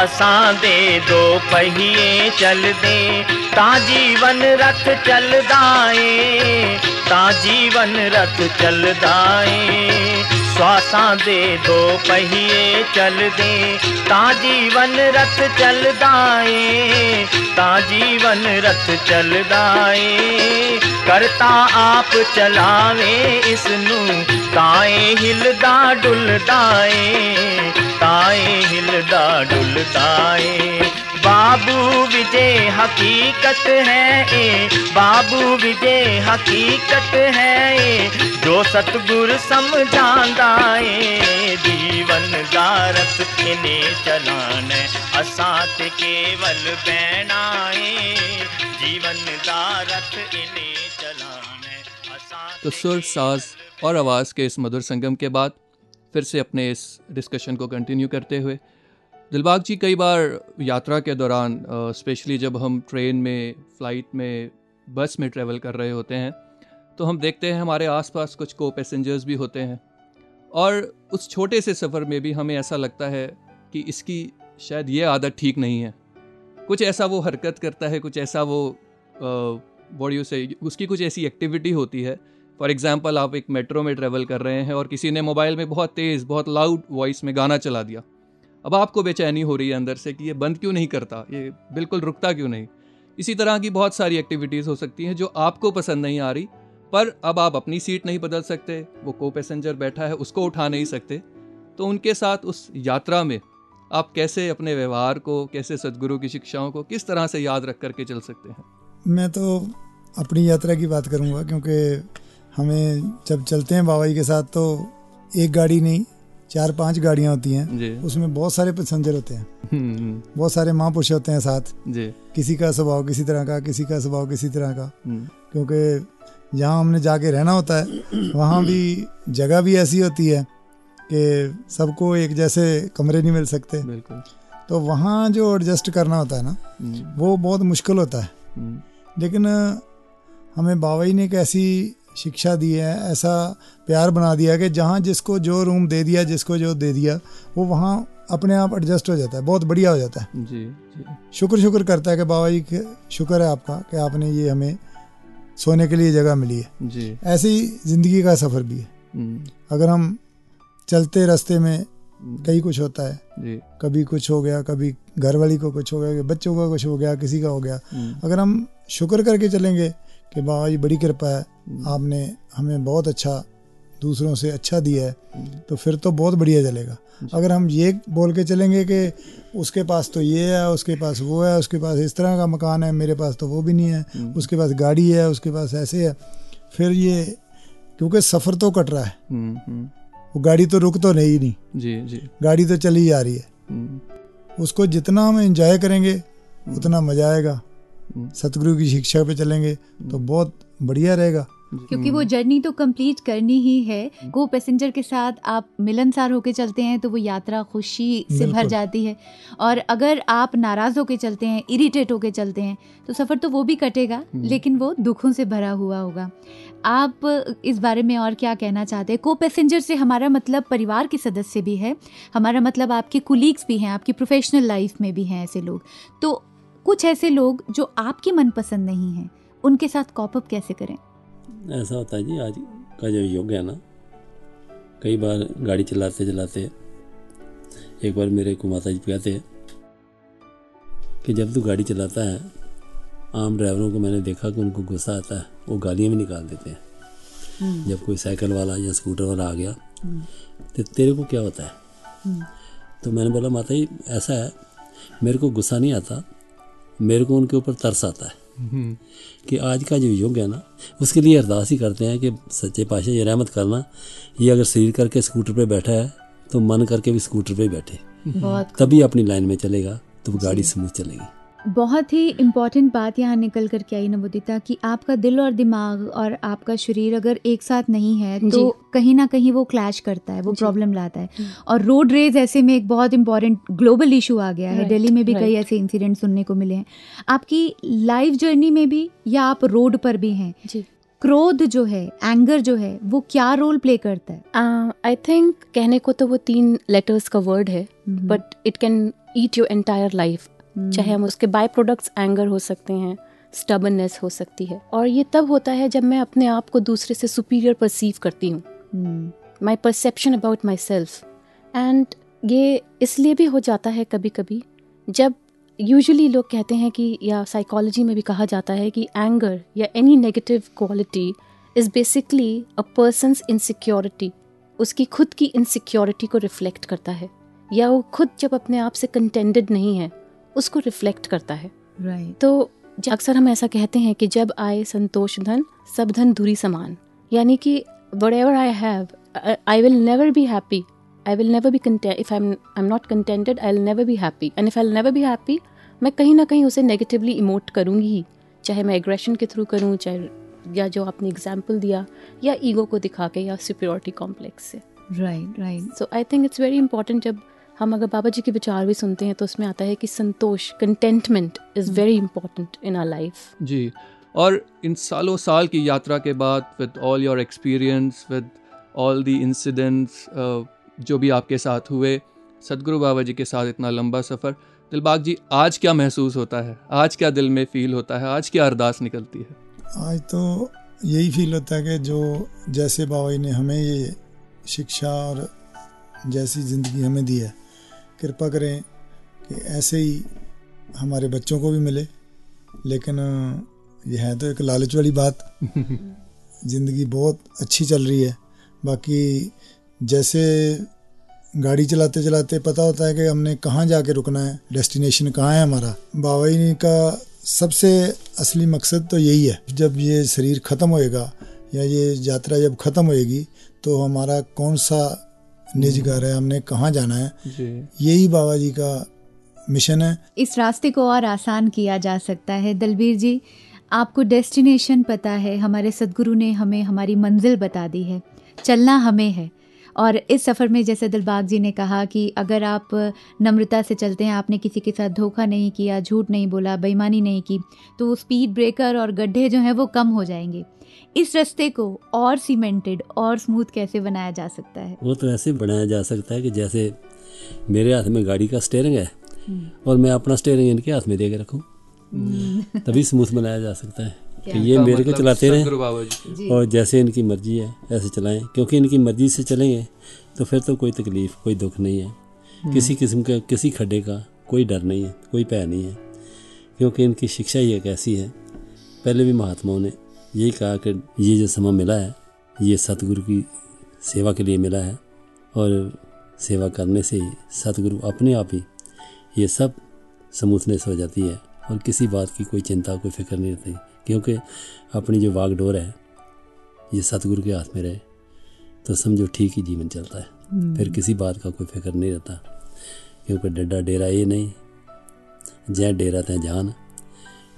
आसा दे, दो पहिए चल दे। ता जीवन रथ चल दाए, ता जीवन रथ चल दाए। श्वासा दे, दो पहिए चल दे। ता जीवन रथ चल दाए, ता जीवन रथ चल दाए। करता आप चलावे इसनु, ताए हिलदा डुलदाए। ताए हिलदा डुलताएँ बाबू विजय हकीकत है ए, बाबू विजय हकीकत है ए। जो सतगुर समझाए जीवन दारत इन्हें चलान, असात केवल बहनाए। जीवन दारत इन्हें चलान तो सुर, साज और आवाज़ के इस मधुर संगम के बाद फिर से अपने इस डिस्कशन को कंटिन्यू करते हुए। दिलबाग जी, कई बार यात्रा के दौरान स्पेशली जब हम ट्रेन में फ़्लाइट में बस में ट्रैवल कर रहे होते हैं तो हम देखते हैं हमारे आसपास कुछ को पैसेंजर्स भी होते हैं। और उस छोटे से सफ़र में भी हमें ऐसा लगता है कि इसकी शायद ये आदत ठीक नहीं है। कुछ ऐसा वो हरकत करता है, कुछ ऐसा वो बॉडी से उसकी कुछ ऐसी एक्टिविटी होती है फॉर एग्ज़ाम्पल आप एक मेट्रो में ट्रेवल कर रहे हैं और किसी ने मोबाइल में बहुत तेज़, बहुत लाउड वॉइस में गाना चला दिया। अब आपको बेचैनी हो रही है अंदर से कि ये बंद क्यों नहीं करता? ये बिल्कुल रुकता क्यों नहीं? इसी तरह की बहुत सारी एक्टिविटीज़ हो सकती हैं जो आपको पसंद नहीं आ रही, पर अब आप अपनी सीट नहीं बदल सकते, वो को पैसेंजर बैठा है, उसको उठा नहीं सकते। तो उनके साथ उस यात्रा में आप कैसे अपने व्यवहार को, कैसे सदगुरु की शिक्षाओं को, किस तरह से याद रख करके चल सकते हैं? मैं तो अपनी यात्रा की बात करूँगा, क्योंकि हमें जब चलते हैं बाबा जी के साथ तो एक गाड़ी नहीं चार पाँच गाड़ियाँ होती हैं। उसमें बहुत सारे पैसेंजर होते हैं। हम्म, हम्म। बहुत सारे महापुरुष होते हैं साथ। जी। किसी का स्वभाव किसी तरह का किसी का स्वभाव किसी तरह का। हम्म। क्योंकि जहाँ हमने जाके रहना होता है वहाँ भी जगह भी ऐसी होती है कि सबको एक जैसे कमरे नहीं मिल सकते। तो वहाँ जो एडजस्ट करना होता है ना वो बहुत मुश्किल होता है। लेकिन हमें बाबा जी ने एक ऐसी शिक्षा दी है ऐसा प्यार बना दिया कि जहाँ जिसको जो रूम दे दिया जिसको जो दे दिया वो वहाँ अपने आप एडजस्ट हो जाता है बहुत बढ़िया हो जाता है जी जी शुक्र शुक्र करता है कि बाबा जी शुक्र है आपका कि आपने ये हमें सोने के लिए जगह मिली है जी ऐसे ही ज़िंदगी का सफ़र भी है हम्म। अगर हम चलते रास्ते में हम्म। कई कुछ होता है जी कभी कुछ हो गया कभी घर वाली को कुछ हो गया बच्चों का कुछ हो गया किसी का हो गया हम्म। अगर हम शुक्र करके चलेंगे कि बाबा जी बड़ी कृपा है। आपने हमें बहुत अच्छा दूसरों से अच्छा दिया है। तो फिर तो बहुत बढ़िया चलेगा। अगर हम ये बोल के चलेंगे कि उसके पास तो ये है उसके पास वो है उसके पास इस तरह का मकान है मेरे पास तो वो भी नहीं है हम्म। उसके पास गाड़ी है उसके पास ऐसे है फिर ये क्योंकि सफ़र तो कट रहा है। हम्म, हम्म। वो गाड़ी तो रुक तो नहीं ही नहीं। जी जी। गाड़ी तो चली जा रही है। उसको जितना हम इंजॉय करेंगे उतना मज़ा आएगा। सतगुरु की शिक्षा पे चलेंगे तो बहुत बढ़िया रहेगा। क्योंकि वो जर्नी तो कंप्लीट करनी ही है। को पैसेंजर के साथ आप मिलनसार होके चलते हैं तो वो यात्रा खुशी से भर जाती है। और अगर आप नाराज़ होके चलते हैं इरिटेट होके चलते हैं तो सफ़र तो वो भी कटेगा हम्म। लेकिन वो दुखों से भरा हुआ होगा। आप इस बारे में और क्या कहना चाहते हैं? को पैसेंजर से हमारा मतलब परिवार के सदस्य भी है। हमारा मतलब आपके कुलीग्स भी हैं आपकी प्रोफेशनल लाइफ में भी हैं ऐसे लोग। तो कुछ ऐसे लोग जो आपके मनपसंद नहीं हैं उनके साथ कॉपअप कैसे करें ऐसा होता है जी आज का जो युग है ना कई बार गाड़ी चलाते चलाते एक बार मेरे को माता जी कहते हैं कि जब तू गाड़ी चलाता है आम ड्राइवरों को मैंने देखा कि उनको गुस्सा आता है वो गालियाँ भी निकाल देते हैं हम्म। जब कोई साइकिल वाला या स्कूटर वाला आ गया हम्म। तो तेरे को क्या होता है हम्म। तो मैंने बोला माता जी ऐसा है मेरे को गुस्सा नहीं आता मेरे को उनके ऊपर तरस आता है। हम्म। कि आज का जो युग है ना उसके लिए अरदास ही करते हैं कि सच्चे पाशाह ये रहमत करना ये अगर शरीर करके स्कूटर पे बैठा है तो मन करके भी स्कूटर पे बैठे। तभी अपनी लाइन में चलेगा तो गाड़ी स्मूथ चलेगी। बहुत ही इंपॉर्टेंट बात यहाँ निकल कर के आई नवोदिता कि आपका दिल और दिमाग और आपका शरीर अगर एक साथ नहीं है तो कहीं ना कहीं वो क्लैश करता है वो प्रॉब्लम लाता है। हम्म। और रोड रेज ऐसे में एक बहुत इंपॉर्टेंट ग्लोबल इशू आ गया है। दिल्ली में भी कई ऐसे इंसिडेंट सुनने को मिले हैं। आपकी लाइफ जर्नी में भी या आप रोड पर भी हैं क्रोध जो है एंगर जो है वो क्या रोल प्ले करता है? आई uh, थिंक कहने को तो वो तीन लेटर्स का वर्ड है but it can eat your entire life चाहे हम उसके बाय प्रोडक्ट्स एंगर हो सकते हैं स्टबननेस हो सकती है। और ये तब होता है जब मैं अपने आप को दूसरे से सुपीरियर परसीव करती हूँ। My perception about myself and ये इसलिए भी हो जाता है कभी कभी जब यूजुअली लोग कहते हैं कि या साइकोलॉजी में भी कहा जाता है कि एंगर या any negative quality is basically a person's insecurity उसकी खुद की इनसिक्योरिटी को रिफ्लेक्ट करता है। या वो खुद जब अपने आप से कंटेंडेड नहीं है उसको रिफ्लेक्ट करता है। Right. तो अक्सर हम ऐसा कहते हैं कि जब आए संतोष धन सब धन दूरी समान। यानी कि whatever I have I will never be happy I will never be content if I I am not contented I will never be happy and if I never be happy मैं कहीं ना कहीं उसे नेगेटिवली इमोट करूँगी ही। चाहे मैं एग्रेशन के थ्रू करूँ चाहे या जो आपने एग्ज़ाम्पल दिया या ईगो को दिखा के या सुप्योरिटी कॉम्प्लेक्स से। Right right so I think it's very important जब हम अगर बाबा जी के विचार भी सुनते हैं तो उसमें आता है कि संतोष contentment is very important in our life जी और इन सालों साल की यात्रा के बाद with all your experience with all the incidents जो भी आपके साथ हुए सदगुरु बाबा जी के साथ इतना लंबा सफ़र दिलबाग जी आज क्या महसूस होता है? आज क्या दिल में फील होता है? आज क्या अरदास निकलती है? आज तो यही फील होता है कि जो जैसे बाबा जी ने हमें ये शिक्षा और जैसी ज़िंदगी हमें दी है कृपा करें कि ऐसे ही हमारे बच्चों को भी मिले। लेकिन यह है तो एक लालच वाली बात। ज़िंदगी बहुत अच्छी चल रही है। बाकी जैसे गाड़ी चलाते चलाते पता होता है कि हमने कहाँ जाके रुकना है? डेस्टिनेशन कहाँ है हमारा? बाबा जी का सबसे असली मकसद तो यही है। जब ये शरीर ख़त्म होएगा या ये यात्रा जब ख़त्म होएगी तो हमारा कौन सा निज घर है हमने कहाँ जाना है? यही बाबा जी का मिशन है। इस रास्ते को और आसान किया जा सकता है। दलबीर जी आपको डेस्टिनेशन पता है। हमारे सदगुरु ने हमें हमारी मंजिल बता दी है। चलना हमें है। और इस सफ़र में जैसे दिलबाग जी ने कहा कि अगर आप नम्रता से चलते हैं आपने किसी के साथ धोखा नहीं किया झूठ नहीं बोला बेईमानी नहीं की तो स्पीड ब्रेकर और गड्ढे जो हैं वो कम हो जाएँगे। इस रास्ते को और सीमेंटेड और स्मूथ कैसे बनाया जा सकता है? वो तो ऐसे बनाया जा सकता है कि जैसे मेरे हाथ में गाड़ी का स्टेयरिंग है हम्म। और मैं अपना स्टेयरिंग इनके हाथ में दे के रखूँ। हम्म। तभी स्मूथ बनाया जा सकता है कि ये मेरे मतलब को चलाते रहें और जैसे इनकी मर्ज़ी है ऐसे चलाएँ। क्योंकि इनकी मर्ज़ी से चलेंगे तो फिर तो कोई तकलीफ़ कोई दुख नहीं है। हम्म। किसी किस्म का किसी खड्डे का कोई डर नहीं है कोई भय नहीं है। क्योंकि इनकी शिक्षा ही एक ऐसी है। पहले भी महात्माओं ने यही कहा कि ये जो समय मिला है ये सतगुरु की सेवा के लिए मिला है और सेवा करने से ही सतगुरु अपने आप ही ये सब स्मूथनेस हो जाती है और किसी बात की कोई चिंता कोई फ़िक्र नहीं रहती। क्योंकि अपनी जो वागडोर है ये सतगुरु के हाथ में रहे तो समझो ठीक ही जीवन चलता है। हम्म। फिर किसी बात का कोई फ़िक्र नहीं रहता क्योंकि डड्डा डेरा ये नहीं जै डेरा तय जान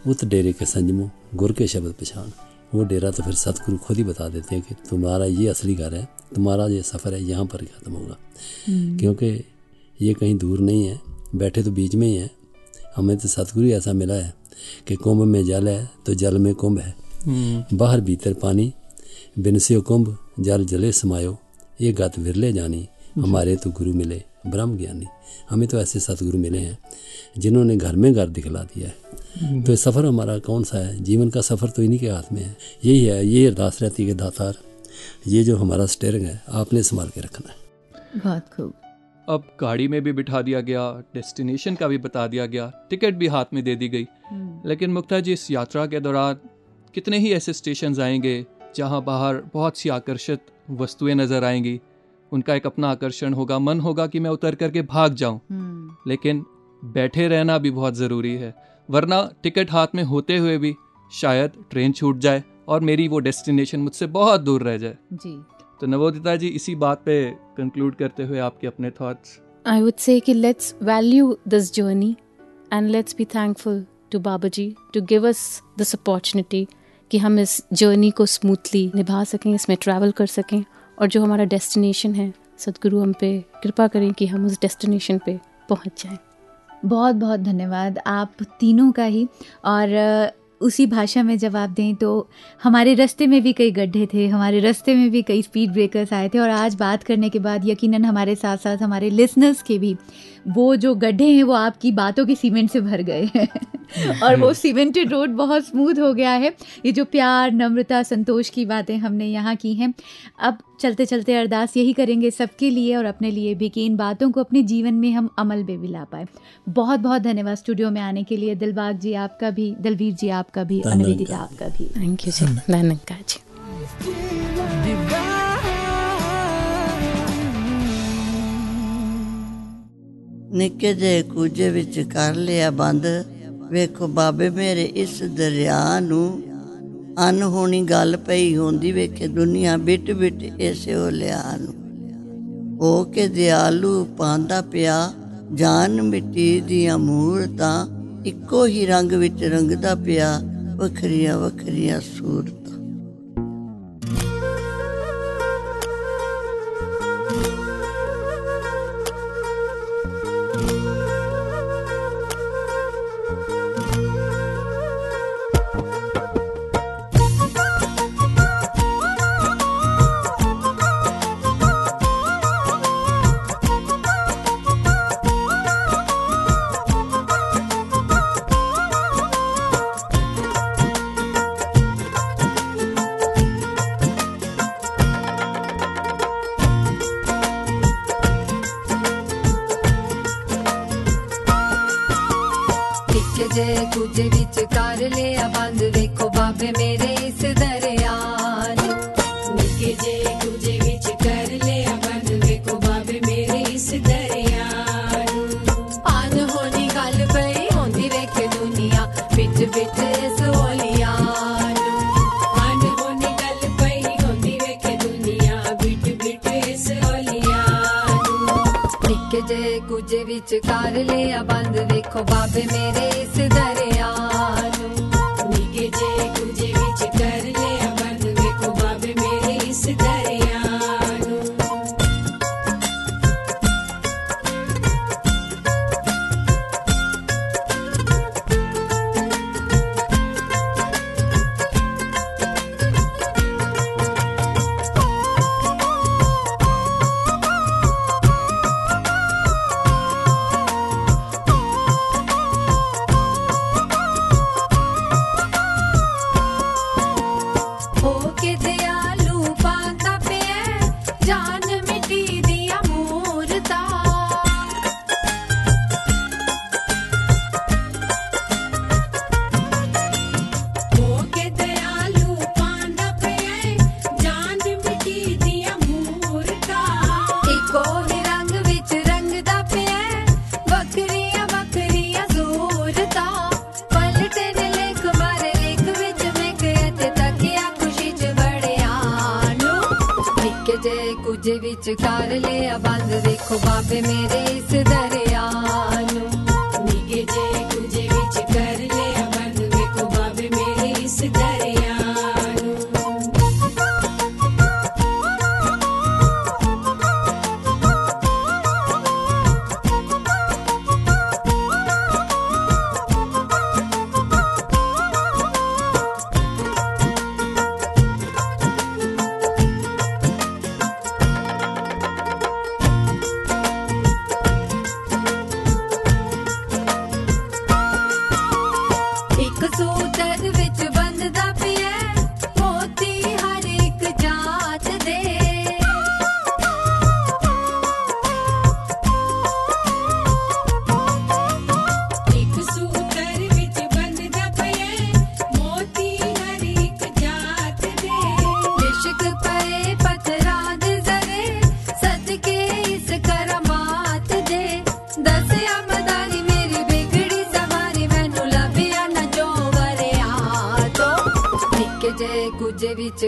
उत डेरे के संजमो गुर के शब्द पछान वो डेरा तो फिर सतगुरु खुद ही बता देते हैं कि तुम्हारा ये असली घर है तुम्हारा ये सफ़र है यहाँ पर ख़त्म होगा। हम्म। क्योंकि ये कहीं दूर नहीं है बैठे तो बीच में ही है। हमें तो सतगुरु ऐसा मिला है कि कुंभ में जल है तो जल में कुंभ है। हम्म। बाहर भीतर पानी बिनस्यो कुंभ जल जले समायो ये गत विरले जानी हमारे तो गुरु मिले। ब्रह्म ज्ञानी। हमें तो ऐसे सतगुरु मिले हैं जिन्होंने घर में घर दिखला दिया है। तो ये सफ़र हमारा कौन सा है? जीवन का सफ़र तो इन्हीं के हाथ में है। यही है ये अरदास रहती है दातार। ये जो हमारा स्टेयरिंग है आपने संभाल के रखना है। बहुत खूब। अब गाड़ी में भी बिठा दिया गया डेस्टिनेशन का भी बता दिया गया टिकट भी हाथ में दे दी गई। हम्म। लेकिन मुख्ता जी इस यात्रा के दौरान कितने ही ऐसे स्टेशन आएँगे जहाँ बाहर बहुत सी आकर्षित वस्तुएँ नज़र आएँगी उनका एक अपना आकर्षण होगा मन होगा कि मैं उतर करके भाग जाऊँ। हम्म। लेकिन बैठे रहना भी बहुत ज़रूरी है वरना टिकट हाथ में होते हुए भी शायद ट्रेन छूट जाए और मेरी वो डेस्टिनेशन मुझसे बहुत दूर रह जाए। जी। तो नवोदिता जी इसी बात पे कंक्लूड करते हुए आपके अपने थॉट्स आई वुड से कि let's value this journey and let's be thankful to Baba ji to give us this opportunity कि हम इस जर्नी को स्मूथली निभा सकें इसमें ट्रैवल कर सकें और जो हमारा डेस्टिनेशन है, सदगुरु हम पे कृपा करें कि हम उस डेस्टिनेशन पे पहुँच जाएँ। बहुत बहुत धन्यवाद आप तीनों का ही। और उसी भाषा में जवाब दें तो हमारे रास्ते में भी कई गड्ढे थे, हमारे रास्ते में भी कई स्पीड ब्रेकर्स आए थे और आज बात करने के बाद यकीनन हमारे साथ साथ हमारे लिसनर्स के भी वो जो गड्ढे हैं वो आपकी बातों के सीमेंट से भर गए हैं। और वो सीमेंटेड रोड बहुत स्मूथ हो गया है। ये जो प्यार नम्रता संतोष की बातें हमने यहाँ की हैं। अब चलते चलते अरदास यही करेंगे सबके लिए और अपने लिए भी कि इन बातों को अपने जीवन में हम अमल में भी ला पाए। बहुत बहुत धन्यवाद स्टूडियो में आने के लिए। दिलबाग जी आपका भी दलवीर जी आपका भी अनिवेदिता आपका भी। थैंक यू जी। धन्यवाद जी। ਨਿੱਕੇ ਜਿਹੇ ਕੂਜੇ ਵਿੱਚ ਕਰ ਲਿਆ ਬੰਦ। ਵੇਖੋ ਬਾਬੇ, ਮੇਰੇ ਇਸ ਦਰਿਆ ਨੂੰ ਅਨਹੋਣੀ ਗੱਲ ਪਈ ਹੁੰਦੀ। ਵੇਖੇ ਦੁਨੀਆ ਬਿਟ ਬਿਟ ਐਸੇ ਹੋ ਲਿਆ ਨੂੰ। ਉਹ ਕੇ ਦਿਆਲੂ ਪਾਂਦਾ ਪਿਆ, ਜਾਨ ਮਿੱਟੀ ਦੀਆਂ ਮੂਰਤਾਂ, ਇੱਕੋ ਹੀ ਰੰਗ ਵਿੱਚ ਰੰਗਦਾ ਪਿਆ, ਵੱਖਰੀਆਂ ਵੱਖਰੀਆਂ ਸੂਰਤਾਂ।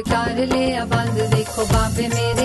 कर लिया बंद देखो बाबे मेरे।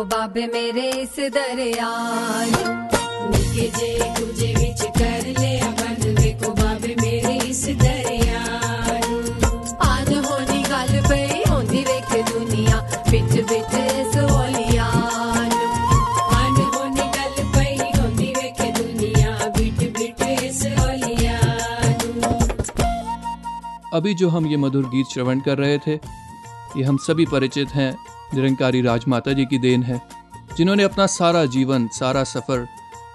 देखो बाबे मेरे इस दरिया जे कर ले बंद देखो बाबे मेरे इस दरिया आज होनी गल पे होंदी वेख दुनिया। बिच बिच अभी जो हम ये मधुर गीत श्रवण कर रहे थे, ये हम सभी परिचित हैं। निरंकारी राजमाता जी की देन है, जिन्होंने अपना सारा जीवन, सारा सफ़र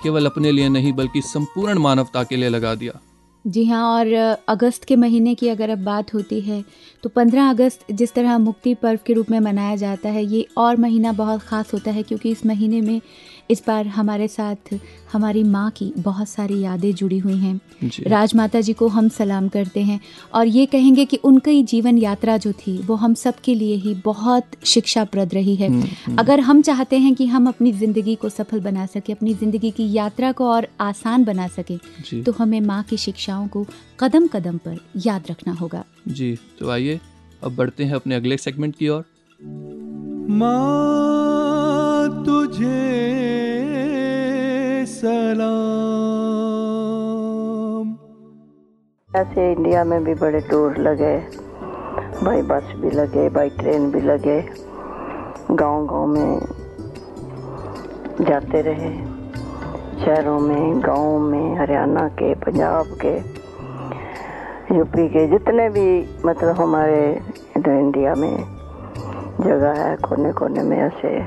केवल अपने लिए नहीं, बल्कि संपूर्ण मानवता के लिए लगा दिया। जी हाँ और अगस्त के महीने की अगर अब बात होती है तो 15 अगस्त जिस तरह मुक्ति पर्व के रूप में मनाया जाता है, ये और महीना बहुत ख़ास होता है, क्योंकि इस महीने में इस बार हमारे साथ हमारी माँ की बहुत सारी यादें जुड़ी हुई हैं। राजमाता जी को हम सलाम करते हैं और ये कहेंगे कि उनकी जीवन यात्रा जो थी वो हम सब के लिए ही बहुत शिक्षाप्रद रही है। हम्म, हम्म। अगर हम चाहते हैं कि हम अपनी ज़िंदगी को सफल बना सकें अपनी ज़िंदगी की यात्रा को और आसान बना सकें तो हमें माँ की शिक्षाओं को कदम कदम पर याद रखना होगा। जी तो आइए अब बढ़ते हैं अपने अगले सेगमेंट की ओर। तुझे ऐसे इंडिया में भी बड़े टूर लगे बाई बस भी लगे बाई ट्रेन भी लगे गाँव गाँव में जाते रहे। शहरों में, गाँव में, हरियाणा के, पंजाब के, यूपी के, जितने भी मतलब हमारे इंडिया में जगह है कोने कोने में ऐसे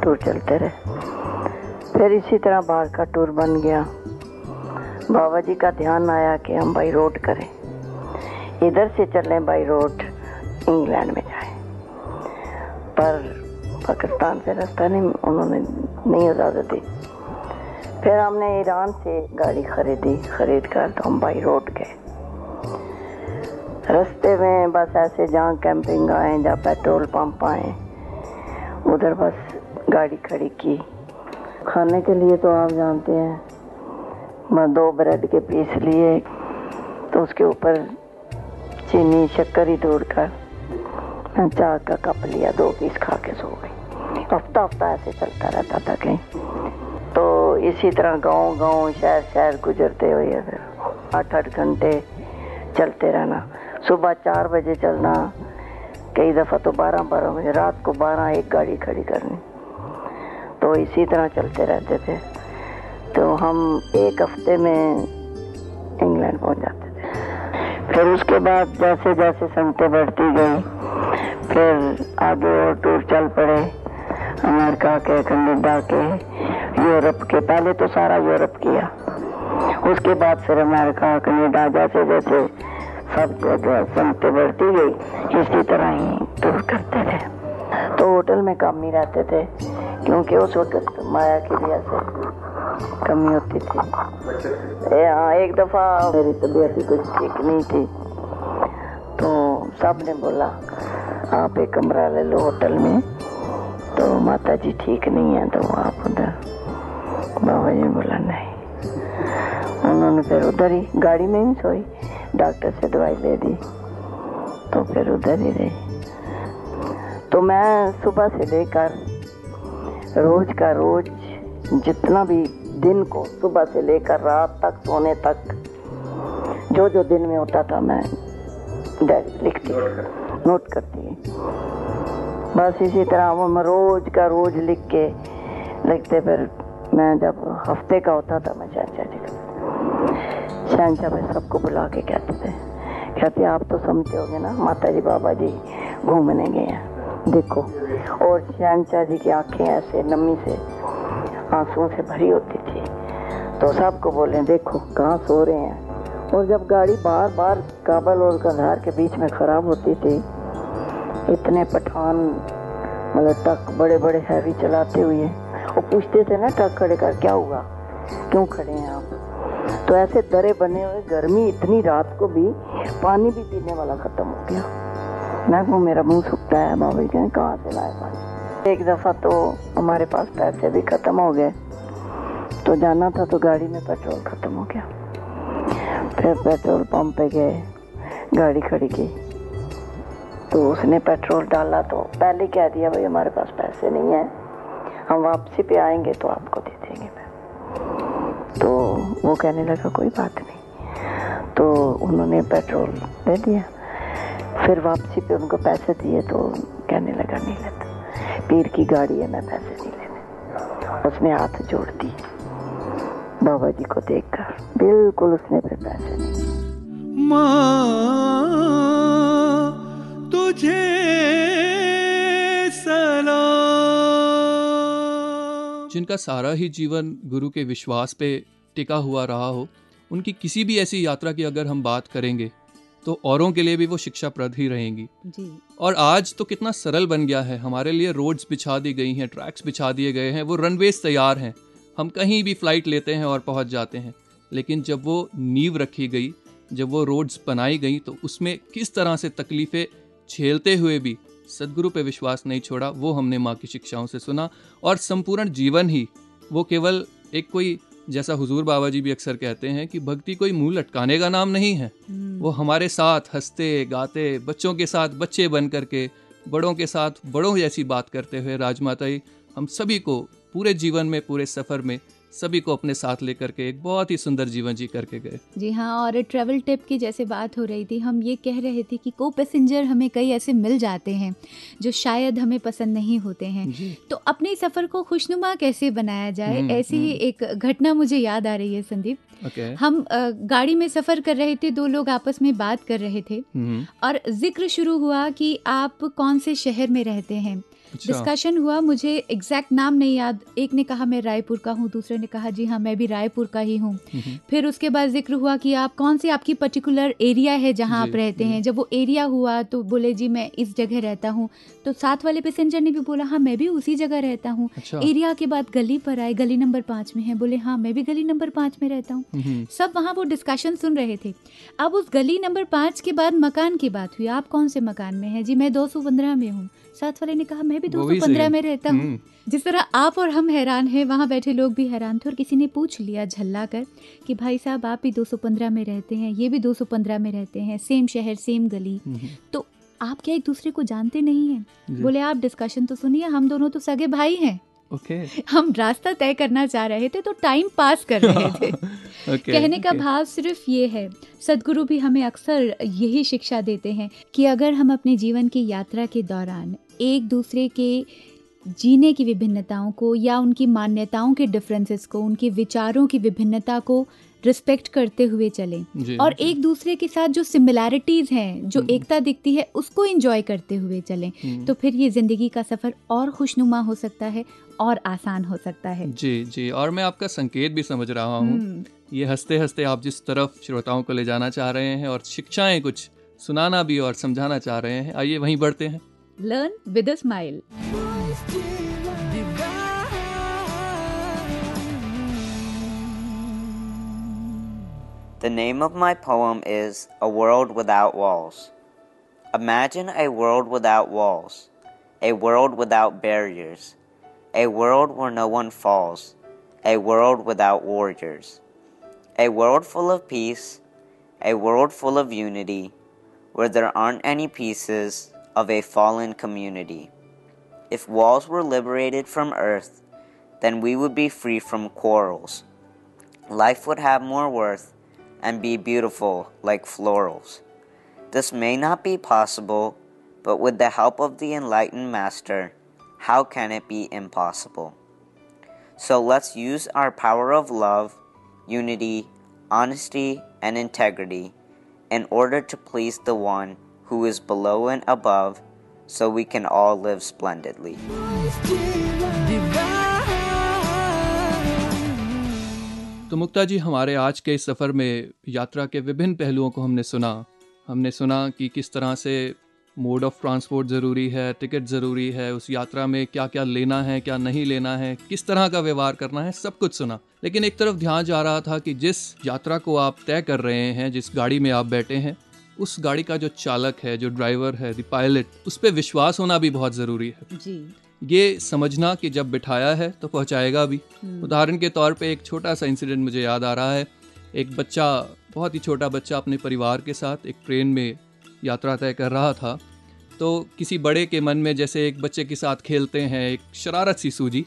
टूर चलते रहे। फिर इसी तरह बाहर का टूर बन गया। बाबा जी का ध्यान आया कि हम बाई रोड करें। इधर से चलें बाई रोड, इंग्लैंड में जाएँ। पर पाकिस्तान से रास्ता नहीं, उन्होंने नहीं इजाज़त दी। फिर हमने ईरान से गाड़ी खरीदी खरीद कर तो हम बाई रोड गए। रास्ते में बस ऐसे जहाँ कैंपिंग आए, जहाँ पेट्रोल पंप आए, उधर बस गाड़ी खड़ी की। खाने के लिए तो आप जानते हैं, मैं दो ब्रेड के पीस लिए तो उसके ऊपर चीनी, शक्कर ही तोड़कर मैं चाय का कप लिया, दो पीस खा के सो गई। हफ़्ता हफ़्ता ऐसे चलता रहता था कहीं। तो इसी तरह गाँव गाँव शहर शहर गुजरते हुए आठ आठ घंटे चलते रहना। सुबह चार बजे चलना, कई दफ़ा तो बारह बारह बजे, रात को बारह एक गाड़ी खड़ी करनी। तो इसी तरह चलते रहते थे। तो हम एक हफ़्ते में इंग्लैंड पहुँच जाते थे। फिर उसके बाद जैसे जैसे संगतें बढ़ती गई, फिर आगे और टूर चल पड़े। अमेरिका के, कनेडा के, यूरोप के, पहले तो सारा यूरोप किया। उसके बाद फिर अमेरिका, कनाडा जैसे जैसे सब जगह संगतें बढ़ती गई इसी तरह ही टूर करते थे। तो होटल में कम ही रहते थे, क्योंकि उस वक्त माया की वजह से कमी होती थी। हाँ एक दफ़ा मेरी तबीयत ही कुछ ठीक नहीं थी तो सबने बोला, आप एक कमरा ले लो होटल में। तो माता जी ठीक नहीं है तो आप उधर, बाबा जी ने बोला, नहीं। उन्होंने फिर उधर ही गाड़ी में ही सोई। डॉक्टर से दवाई दे दी तो फिर उधर ही रही। तो मैं सुबह से लेकर रोज का रोज जितना भी दिन को सुबह से लेकर रात तक सोने तक जो जो दिन में होता था मैं डायरी लिखती नोट करती। बस इसी तरह वो मैं रोज का रोज लिख के लिखते फिर मैं जब हफ़्ते का होता था मैं चाचा जी का शहनशाह में सबको बुला के कहते थे। कहते, आप तो समझते होगे ना माता जी बाबा जी घूमने गए हैं। देखो, और शहनशाह जी की आँखें ऐसे नमी से, आंसुओं से भरी होती थी। तो सबको बोले, देखो, कहाँ सो रहे हैं। और जब गाड़ी बार बार काबल और कंधार के बीच में ख़राब होती थी, इतने पठान मतलब ट्रक बड़े बड़े हैवी चलाते हुए, वो पूछते थे ना, ट्रक खड़े कर, क्या हुआ? क्यों खड़े हैं आप? तो ऐसे दरे बने हुए, गर्मी इतनी, रात को भी पानी भी पीने वाला ख़त्म हो गया। मैं कहूँ, मेरा मुँह सूखता है बाबा जी कहें, कहाँ से लाए पानी? एक दफ़ा तो हमारे पास पैसे भी ख़त्म हो गए। तो जाना था तो गाड़ी में पेट्रोल ख़त्म हो गया। फिर पेट्रोल पंप पे गए, गाड़ी खड़ी की। तो उसने पेट्रोल डाला तो पहले कह दिया, भाई हमारे पास पैसे नहीं है। हम वापसी पे आएँगे तो आपको दे देंगे। तो वो कहने लगा, कोई बात नहीं। तो उन्होंने पेट्रोल दे दिया। फिर वापसी पे उनको पैसे दिए तो कहने लगा, नहीं लेता, पीर की गाड़ी है, मैं पैसे नहीं लेने। उसने हाथ जोड़ दिए। बाबा जी को देखकर बिल्कुल उसने फिर पैसे नहीं माँ, तुझे सलाम। जिनका सारा ही जीवन गुरु के विश्वास पे टिका हुआ रहा हो उनकी किसी भी ऐसी यात्रा की अगर हम बात करेंगे तो औरों के लिए भी वो शिक्षाप्रद ही रहेंगी। जी। और आज तो कितना सरल बन गया है हमारे लिए रोड्स बिछा दी गई हैं ट्रैक्स बिछा दिए गए हैं वो रनवेज तैयार हैं। हम कहीं भी फ़्लाइट लेते हैं और पहुँच जाते हैं लेकिन जब वो नींव रखी गई जब वो रोड्स बनाई गई तो उसमें किस तरह से तकलीफ़ें झेलते हुए भी सदगुरु पे विश्वास नहीं छोड़ा वो हमने माँ की शिक्षाओं से सुना और संपूर्ण जीवन ही वो केवल एक कोई जैसा हुजूर बाबा जी भी अक्सर कहते हैं कि भक्ति कोई मुँह लटकाने का नाम नहीं है। वो हमारे साथ हँसते गाते बच्चों के साथ बच्चे बन करके बड़ों के साथ बड़ों जैसी बात करते हुए राजमाता जी हम सभी को पूरे जीवन में पूरे सफ़र में सभी को अपने साथ लेकर के एक बहुत ही सुंदर जीवन जी करके गए। जी हाँ और ट्रैवल टिप की जैसे बात हो रही थी हम ये कह रहे थे कि को पैसेंजर हमें कई ऐसे मिल जाते हैं जो शायद हमें पसंद नहीं होते हैं। तो अपने सफ़र को खुशनुमा कैसे बनाया जाए? हम्म, ऐसी ही एक घटना मुझे याद आ रही है संदीप। ओके। हम गाड़ी में सफ़र कर रहे थे दो लोग आपस में बात कर रहे थे। हम्म, और ज़िक्र शुरू हुआ कि आप कौन से शहर में रहते हैं। डिस्कशन हुआ मुझे एग्जैक्ट नाम नहीं याद। एक ने कहा मैं रायपुर का हूँ। दूसरे ने कहा जी हाँ मैं भी रायपुर का ही हूँ। फिर उसके बाद ज़िक्र हुआ कि आप कौन सी आपकी पर्टिकुलर एरिया है जहाँ आप रहते हैं? जब वो एरिया हुआ तो बोले जी मैं इस जगह रहता हूँ। तो साथ वाले पैसेंजर ने भी बोला हाँ मैं भी उसी जगह रहता हूँ। अच्छा। एरिया के बाद गली पर आए गली नंबर पाँच में है। बोले हाँ मैं भी गली नंबर पाँच में रहता हूँ। सब वहाँ वो डिस्कशन सुन रहे थे। अब उस गली नंबर पाँच के बाद मकान की बात हुई। आप कौन से मकान में हैं? जी मैं दो सौ पंद्रह में हूँ। साथ वाले ने कहा मैं भी दो सौ पंद्रह में रहता हूँ। हम्म। जिस तरह आप और हम हैरान हैं वहाँ बैठे लोग भी हैरान थे और किसी ने पूछ लिया झल्ला कर कि भाई साहब आप भी 215 में रहते हैं ये भी 215 में रहते हैं सेम शहर सेम गली। हम्म, तो आप क्या एक दूसरे को जानते नहीं हैं? बोले आप डिस्कशन तो सुनिए हम दोनों तो सगे भाई हैं। ओके हम रास्ता तय करना चाह रहे थे तो टाइम पास कर रहे थे ओके कहने का ओके। भाव सिर्फ़ ये है सदगुरु भी हमें अक्सर यही शिक्षा देते हैं कि अगर हम अपने जीवन की यात्रा के दौरान एक दूसरे के जीने की विभिन्नताओं को या उनकी मान्यताओं के डिफरेंसेस को उनके विचारों की विभिन्नता को रिस्पेक्ट करते हुए चलें। और। एक दूसरे के साथ जो सिमिलैरिटीज़ हैं जो एकता दिखती है उसको एंजॉय करते हुए चलें। हम्म। तो फिर ये ज़िंदगी का सफ़र और खुशनुमा हो सकता है और आसान हो सकता है। जी जी। और मैं आपका संकेत भी समझ रहा हूँ। हम्म। ये हँसते हँसते आप जिस तरफ़ श्रोताओं को ले जाना चाह रहे हैं और शिक्षाएँ कुछ सुनाना भी और समझाना चाह रहे हैं आइए वहीं बढ़ते हैं। Learn with a smile The name of my poem is A World Without Walls. Imagine a world without walls, a world without barriers, a world where no one falls, a world without warriors, a world full of peace, a world full of unity, where there aren't any pieces of a fallen community. If walls were liberated from earth, then we would be free from quarrels. Life would have more worth and be beautiful like florals. This may not be possible, but with the help of the enlightened master, how can it be impossible? So let's use our power of love, unity, honesty, and integrity in order to please the one who is below and above so we can all live splendidly. तो मुक्ता जी, हमारे आज के इस सफ़र में यात्रा के विभिन्न पहलुओं को हमने सुना। हमने सुना कि किस तरह से मोड ऑफ़ ट्रांसपोर्ट ज़रूरी है टिकट ज़रूरी है, उस यात्रा में क्या क्या लेना है, क्या नहीं लेना है, किस तरह का व्यवहार करना है, सब कुछ सुना। लेकिन एक तरफ़ ध्यान जा रहा था कि जिस यात्रा को आप तय कर रहे हैं, जिस गाड़ी में आप बैठे हैं, उस गाड़ी का जो चालक है, जो ड्राइवर है द पायलट उस पर विश्वास होना भी बहुत ज़रूरी है। जी। ये समझना कि जब बिठाया है तो पहुंचाएगा भी। हम्म। उदाहरण के तौर पे एक छोटा सा इंसिडेंट मुझे याद आ रहा है। एक बच्चा बहुत ही छोटा बच्चा अपने परिवार के साथ एक ट्रेन में यात्रा तय कर रहा था। तो किसी बड़े के मन में जैसे एक बच्चे के साथ खेलते हैं एक शरारत सी सूझी।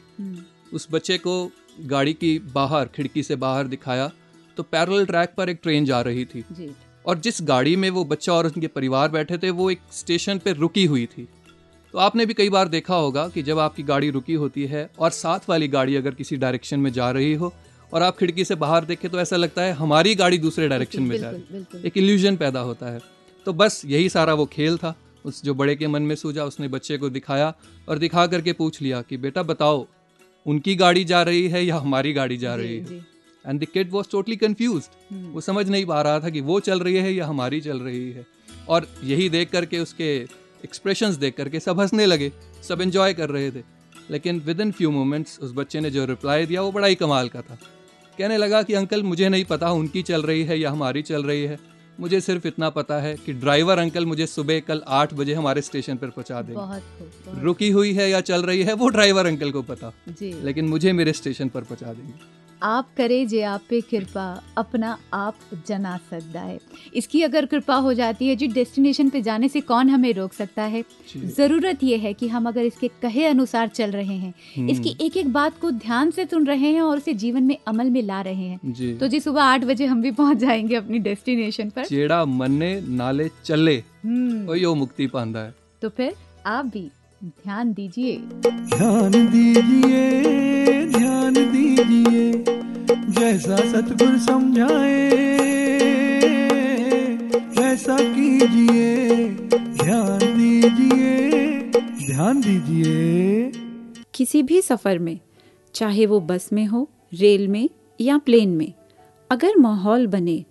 उस बच्चे को गाड़ी की बाहर खिड़की से बाहर दिखाया तो पैरल ट्रैक पर एक ट्रेन जा रही थी। जी। और जिस गाड़ी में वो बच्चा और उनके परिवार बैठे थे वो एक स्टेशन पर रुकी हुई थी। तो आपने भी कई बार देखा होगा कि जब आपकी गाड़ी रुकी होती है और साथ वाली गाड़ी अगर किसी डायरेक्शन में जा रही हो और आप खिड़की से बाहर देखें तो ऐसा लगता है हमारी गाड़ी दूसरे डायरेक्शन में जा रही। है। एक इल्यूजन पैदा होता है। तो बस यही सारा वो खेल था। उस जो बड़े के मन में सूझा उसने बच्चे को दिखाया और दिखा करके पूछ लिया कि बेटा बताओ उनकी गाड़ी जा रही है या हमारी गाड़ी जा रही है? And the kid was totally confuse वो समझ नहीं पा रहा था कि वो चल रही है या हमारी चल रही है। और यही देख करके उसके एक्सप्रेशंस देख करके सब हंसने लगे सब एंजॉय कर रहे थे। लेकिन विद इन फ्यू मोमेंट्स उस बच्चे ने जो रिप्लाई दिया वो बड़ा ही कमाल का था। कहने लगा कि अंकल मुझे नहीं पता उनकी चल रही है या हमारी चल रही है। मुझे सिर्फ़ इतना पता है कि ड्राइवर अंकल मुझे सुबह कल आठ बजे हमारे स्टेशन पर पहुँचा देंगे। बहुत रुकी हुई है या चल रही है वो ड्राइवर अंकल को पता। जी। लेकिन मुझे मेरे स्टेशन पर पहुँचा देंगे। आप करे जे आप पे कृपा अपना आप जना सकता है। इसकी अगर कृपा हो जाती है जी डेस्टिनेशन पे जाने से कौन हमें रोक सकता है? ज़रूरत यह है कि हम अगर इसके कहे अनुसार चल रहे हैं हम्म। इसकी एक एक बात को ध्यान से सुन रहे हैं और उसे जीवन में अमल में ला रहे हैं। तो जी सुबह आठ बजे हम भी पहुँच जाएँगे अपनी डेस्टिनेशन पर। चेड़ा मन नाले चले हम्म। मुक्ति पाता है। तो फिर आप भी ध्यान दीजिए। ध्यान दीजिए ध्यान दीजिए जैसा सतगुरु समझाए वैसा कीजिए ध्यान दीजिए ध्यान दीजिए। किसी भी सफ़र में चाहे वो बस में हो रेल में या प्लेन में अगर माहौल बने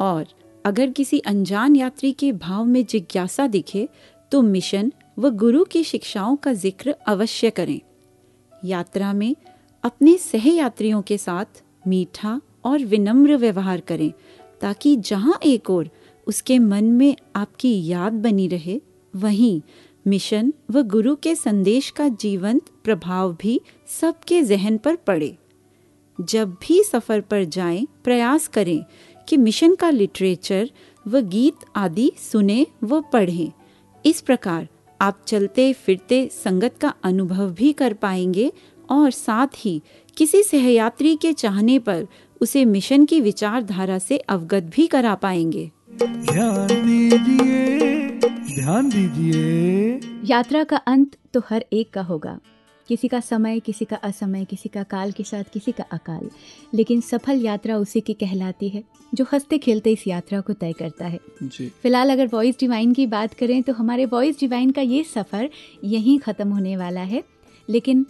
और अगर किसी अनजान यात्री के भाव में जिज्ञासा दिखे तो मिशन व गुरु की शिक्षाओं का ज़िक्र अवश्य करें। यात्रा में अपने सहयात्रियों के साथ मीठा और विनम्र व्यवहार करें, ताकि जहाँ एक ओर उसके मन में आपकी याद बनी रहे, वहीं मिशन व गुरु के संदेश का जीवंत प्रभाव भी सबके जहन पर पड़े। जब भी सफ़र पर जाएँ, प्रयास करें कि मिशन का लिटरेचर व गीत आदि सुने व पढ़ें। इस प्रकार आप चलते फिरते संगत का अनुभव भी कर पाएँगे और साथ ही किसी सहयात्री के चाहने पर उसे मिशन की विचारधारा से अवगत भी करा पाएँगे। ध्यान दीजिए ध्यान दीजिए। यात्रा का अंत तो हर एक का होगा। किसी का समय किसी का असमय किसी का काल के साथ किसी का अकाल। लेकिन सफल यात्रा उसी की कहलाती है जो हँसते खेलते इस यात्रा को तय करता है। फ़िलहाल अगर वॉइस डिवाइन की बात करें तो हमारे वॉइस डिवाइन का ये सफ़र यहीं ख़त्म होने वाला है। लेकिन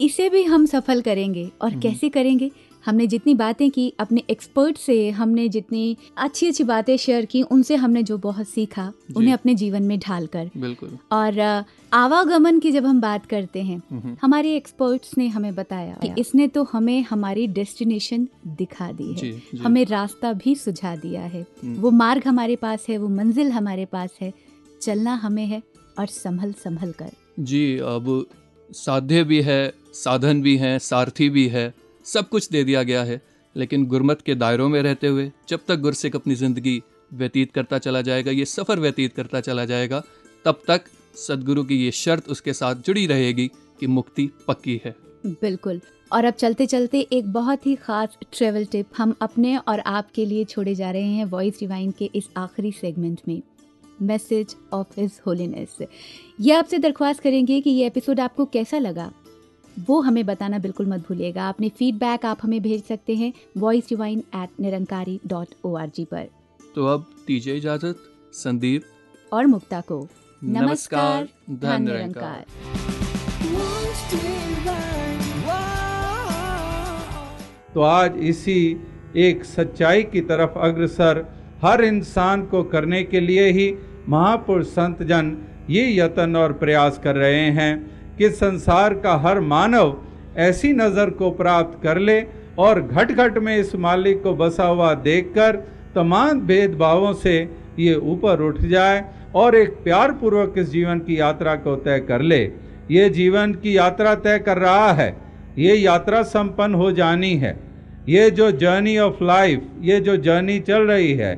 इसे भी हम सफल करेंगे और कैसे करेंगे? हमने जितनी बातें की अपने एक्सपर्ट से हमने जितनी अच्छी अच्छी बातें शेयर की उनसे हमने जो बहुत सीखा उन्हें अपने जीवन में ढाल कर बिल्कुल और आवागमन की जब हम बात करते हैं। हमारे एक्सपर्ट्स ने हमें बताया कि इसने तो हमें हमारी डेस्टिनेशन दिखा दी है जी। जी। हमें रास्ता भी सुझा दिया है हम्म। वो मार्ग हमारे पास है वो मंजिल हमारे पास है चलना हमें है और संभल संभल कर जी अब साध्य भी है साधन भी है सारथी भी है सब कुछ दे दिया गया है, लेकिन गुरमत के दायरों में रहते हुए, जब तक गुरसिक अपनी ज़िंदगी व्यतीत करता चला जाएगा, ये सफ़र व्यतीत करता चला जाएगा, तब तक सदगुरु की ये शर्त उसके साथ जुड़ी रहेगी कि मुक्ति पक्की है। बिल्कुल। और अब चलते चलते एक बहुत ही ख़ास ट्रेवल टिप हम अपने और आपके लिए छोड़े जा रहे हैं वॉइस डिवाइन के इस आखिरी सेगमेंट में। मैसेज ऑफ़ हिज होलीनेस ये आपसे दरख्वास्त करेंगे कि ये एपिसोड आपको कैसा लगा? वो हमें बताना बिल्कुल मत भूलिएगा। अपने फीडबैक आप हमें भेज सकते हैं voice divine at Nirankari dot O R G पर। तो अब दीजिए इजाज़त संदीप और मुक्ता को। नमस्कार, धन निरंकार। तो आज इसी एक सच्चाई की तरफ़ अग्रसर हर इंसान को करने के लिए ही महापुरुष संत जन ये यत्न और प्रयास कर रहे हैं। कि संसार का हर मानव ऐसी नज़र को प्राप्त कर ले और घट घट में इस मालिक को बसा हुआ देखकर तमाम भेदभावों से ये ऊपर उठ जाए और एक प्यार पूर्वक इस जीवन की यात्रा को तय कर ले। ये जीवन की यात्रा तय कर रहा है। ये यात्रा संपन्न हो जानी है। ये जो जर्नी ऑफ़ लाइफ ये जो जर्नी चल रही है,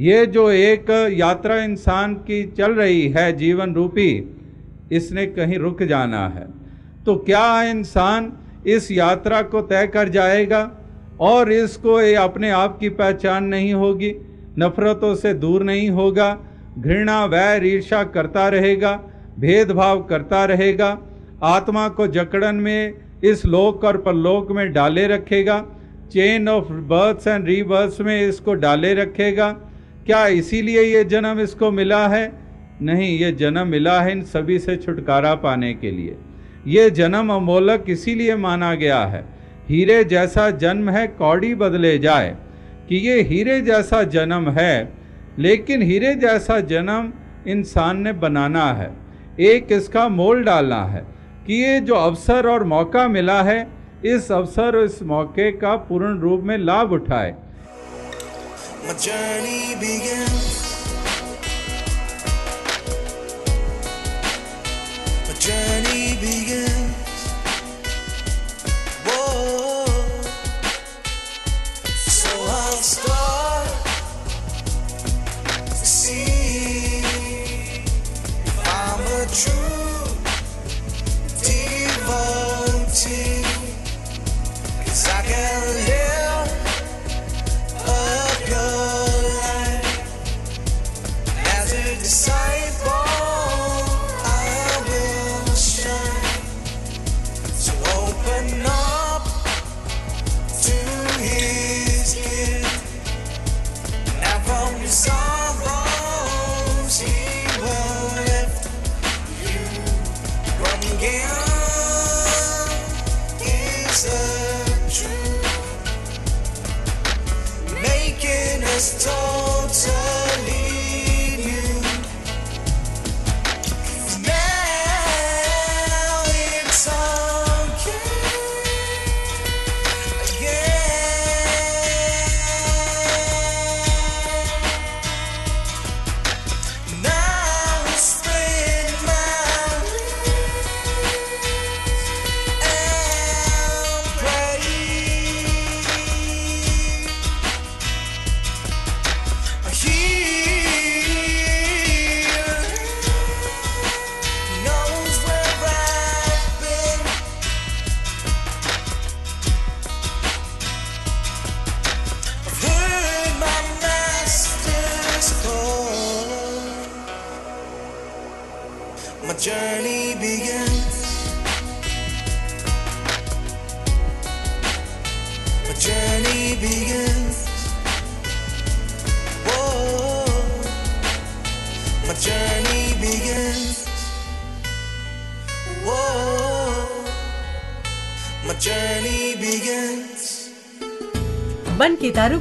ये जो एक यात्रा इंसान की चल रही है जीवन रूपी इसने कहीं रुक जाना है। तो क्या इंसान इस यात्रा को तय कर जाएगा? और इसको ये अपने आप की पहचान नहीं होगी, नफरतों से दूर नहीं होगा, घृणा, वैर ईर्षा करता रहेगा, भेदभाव करता रहेगा, आत्मा को जकड़न में, इस लोक और परलोक में डाले रखेगा chain of births and rebirths में इसको डाले रखेगा। क्या इसीलिए ये जन्म इसको मिला है? नहीं, ये जन्म मिला है इन सभी से छुटकारा पाने के लिए। ये जन्म अमोलक इसीलिए माना गया है, हीरे जैसा जन्म है, कौड़ी बदले जाए कि ये हीरे जैसा जन्म है, लेकिन हीरे जैसा जन्म इंसान ने बनाना है। एक इसका मोल डालना है कि ये जो अवसर और मौका मिला है, इस अवसर और इस मौके का पूर्ण रूप में लाभ उठाए।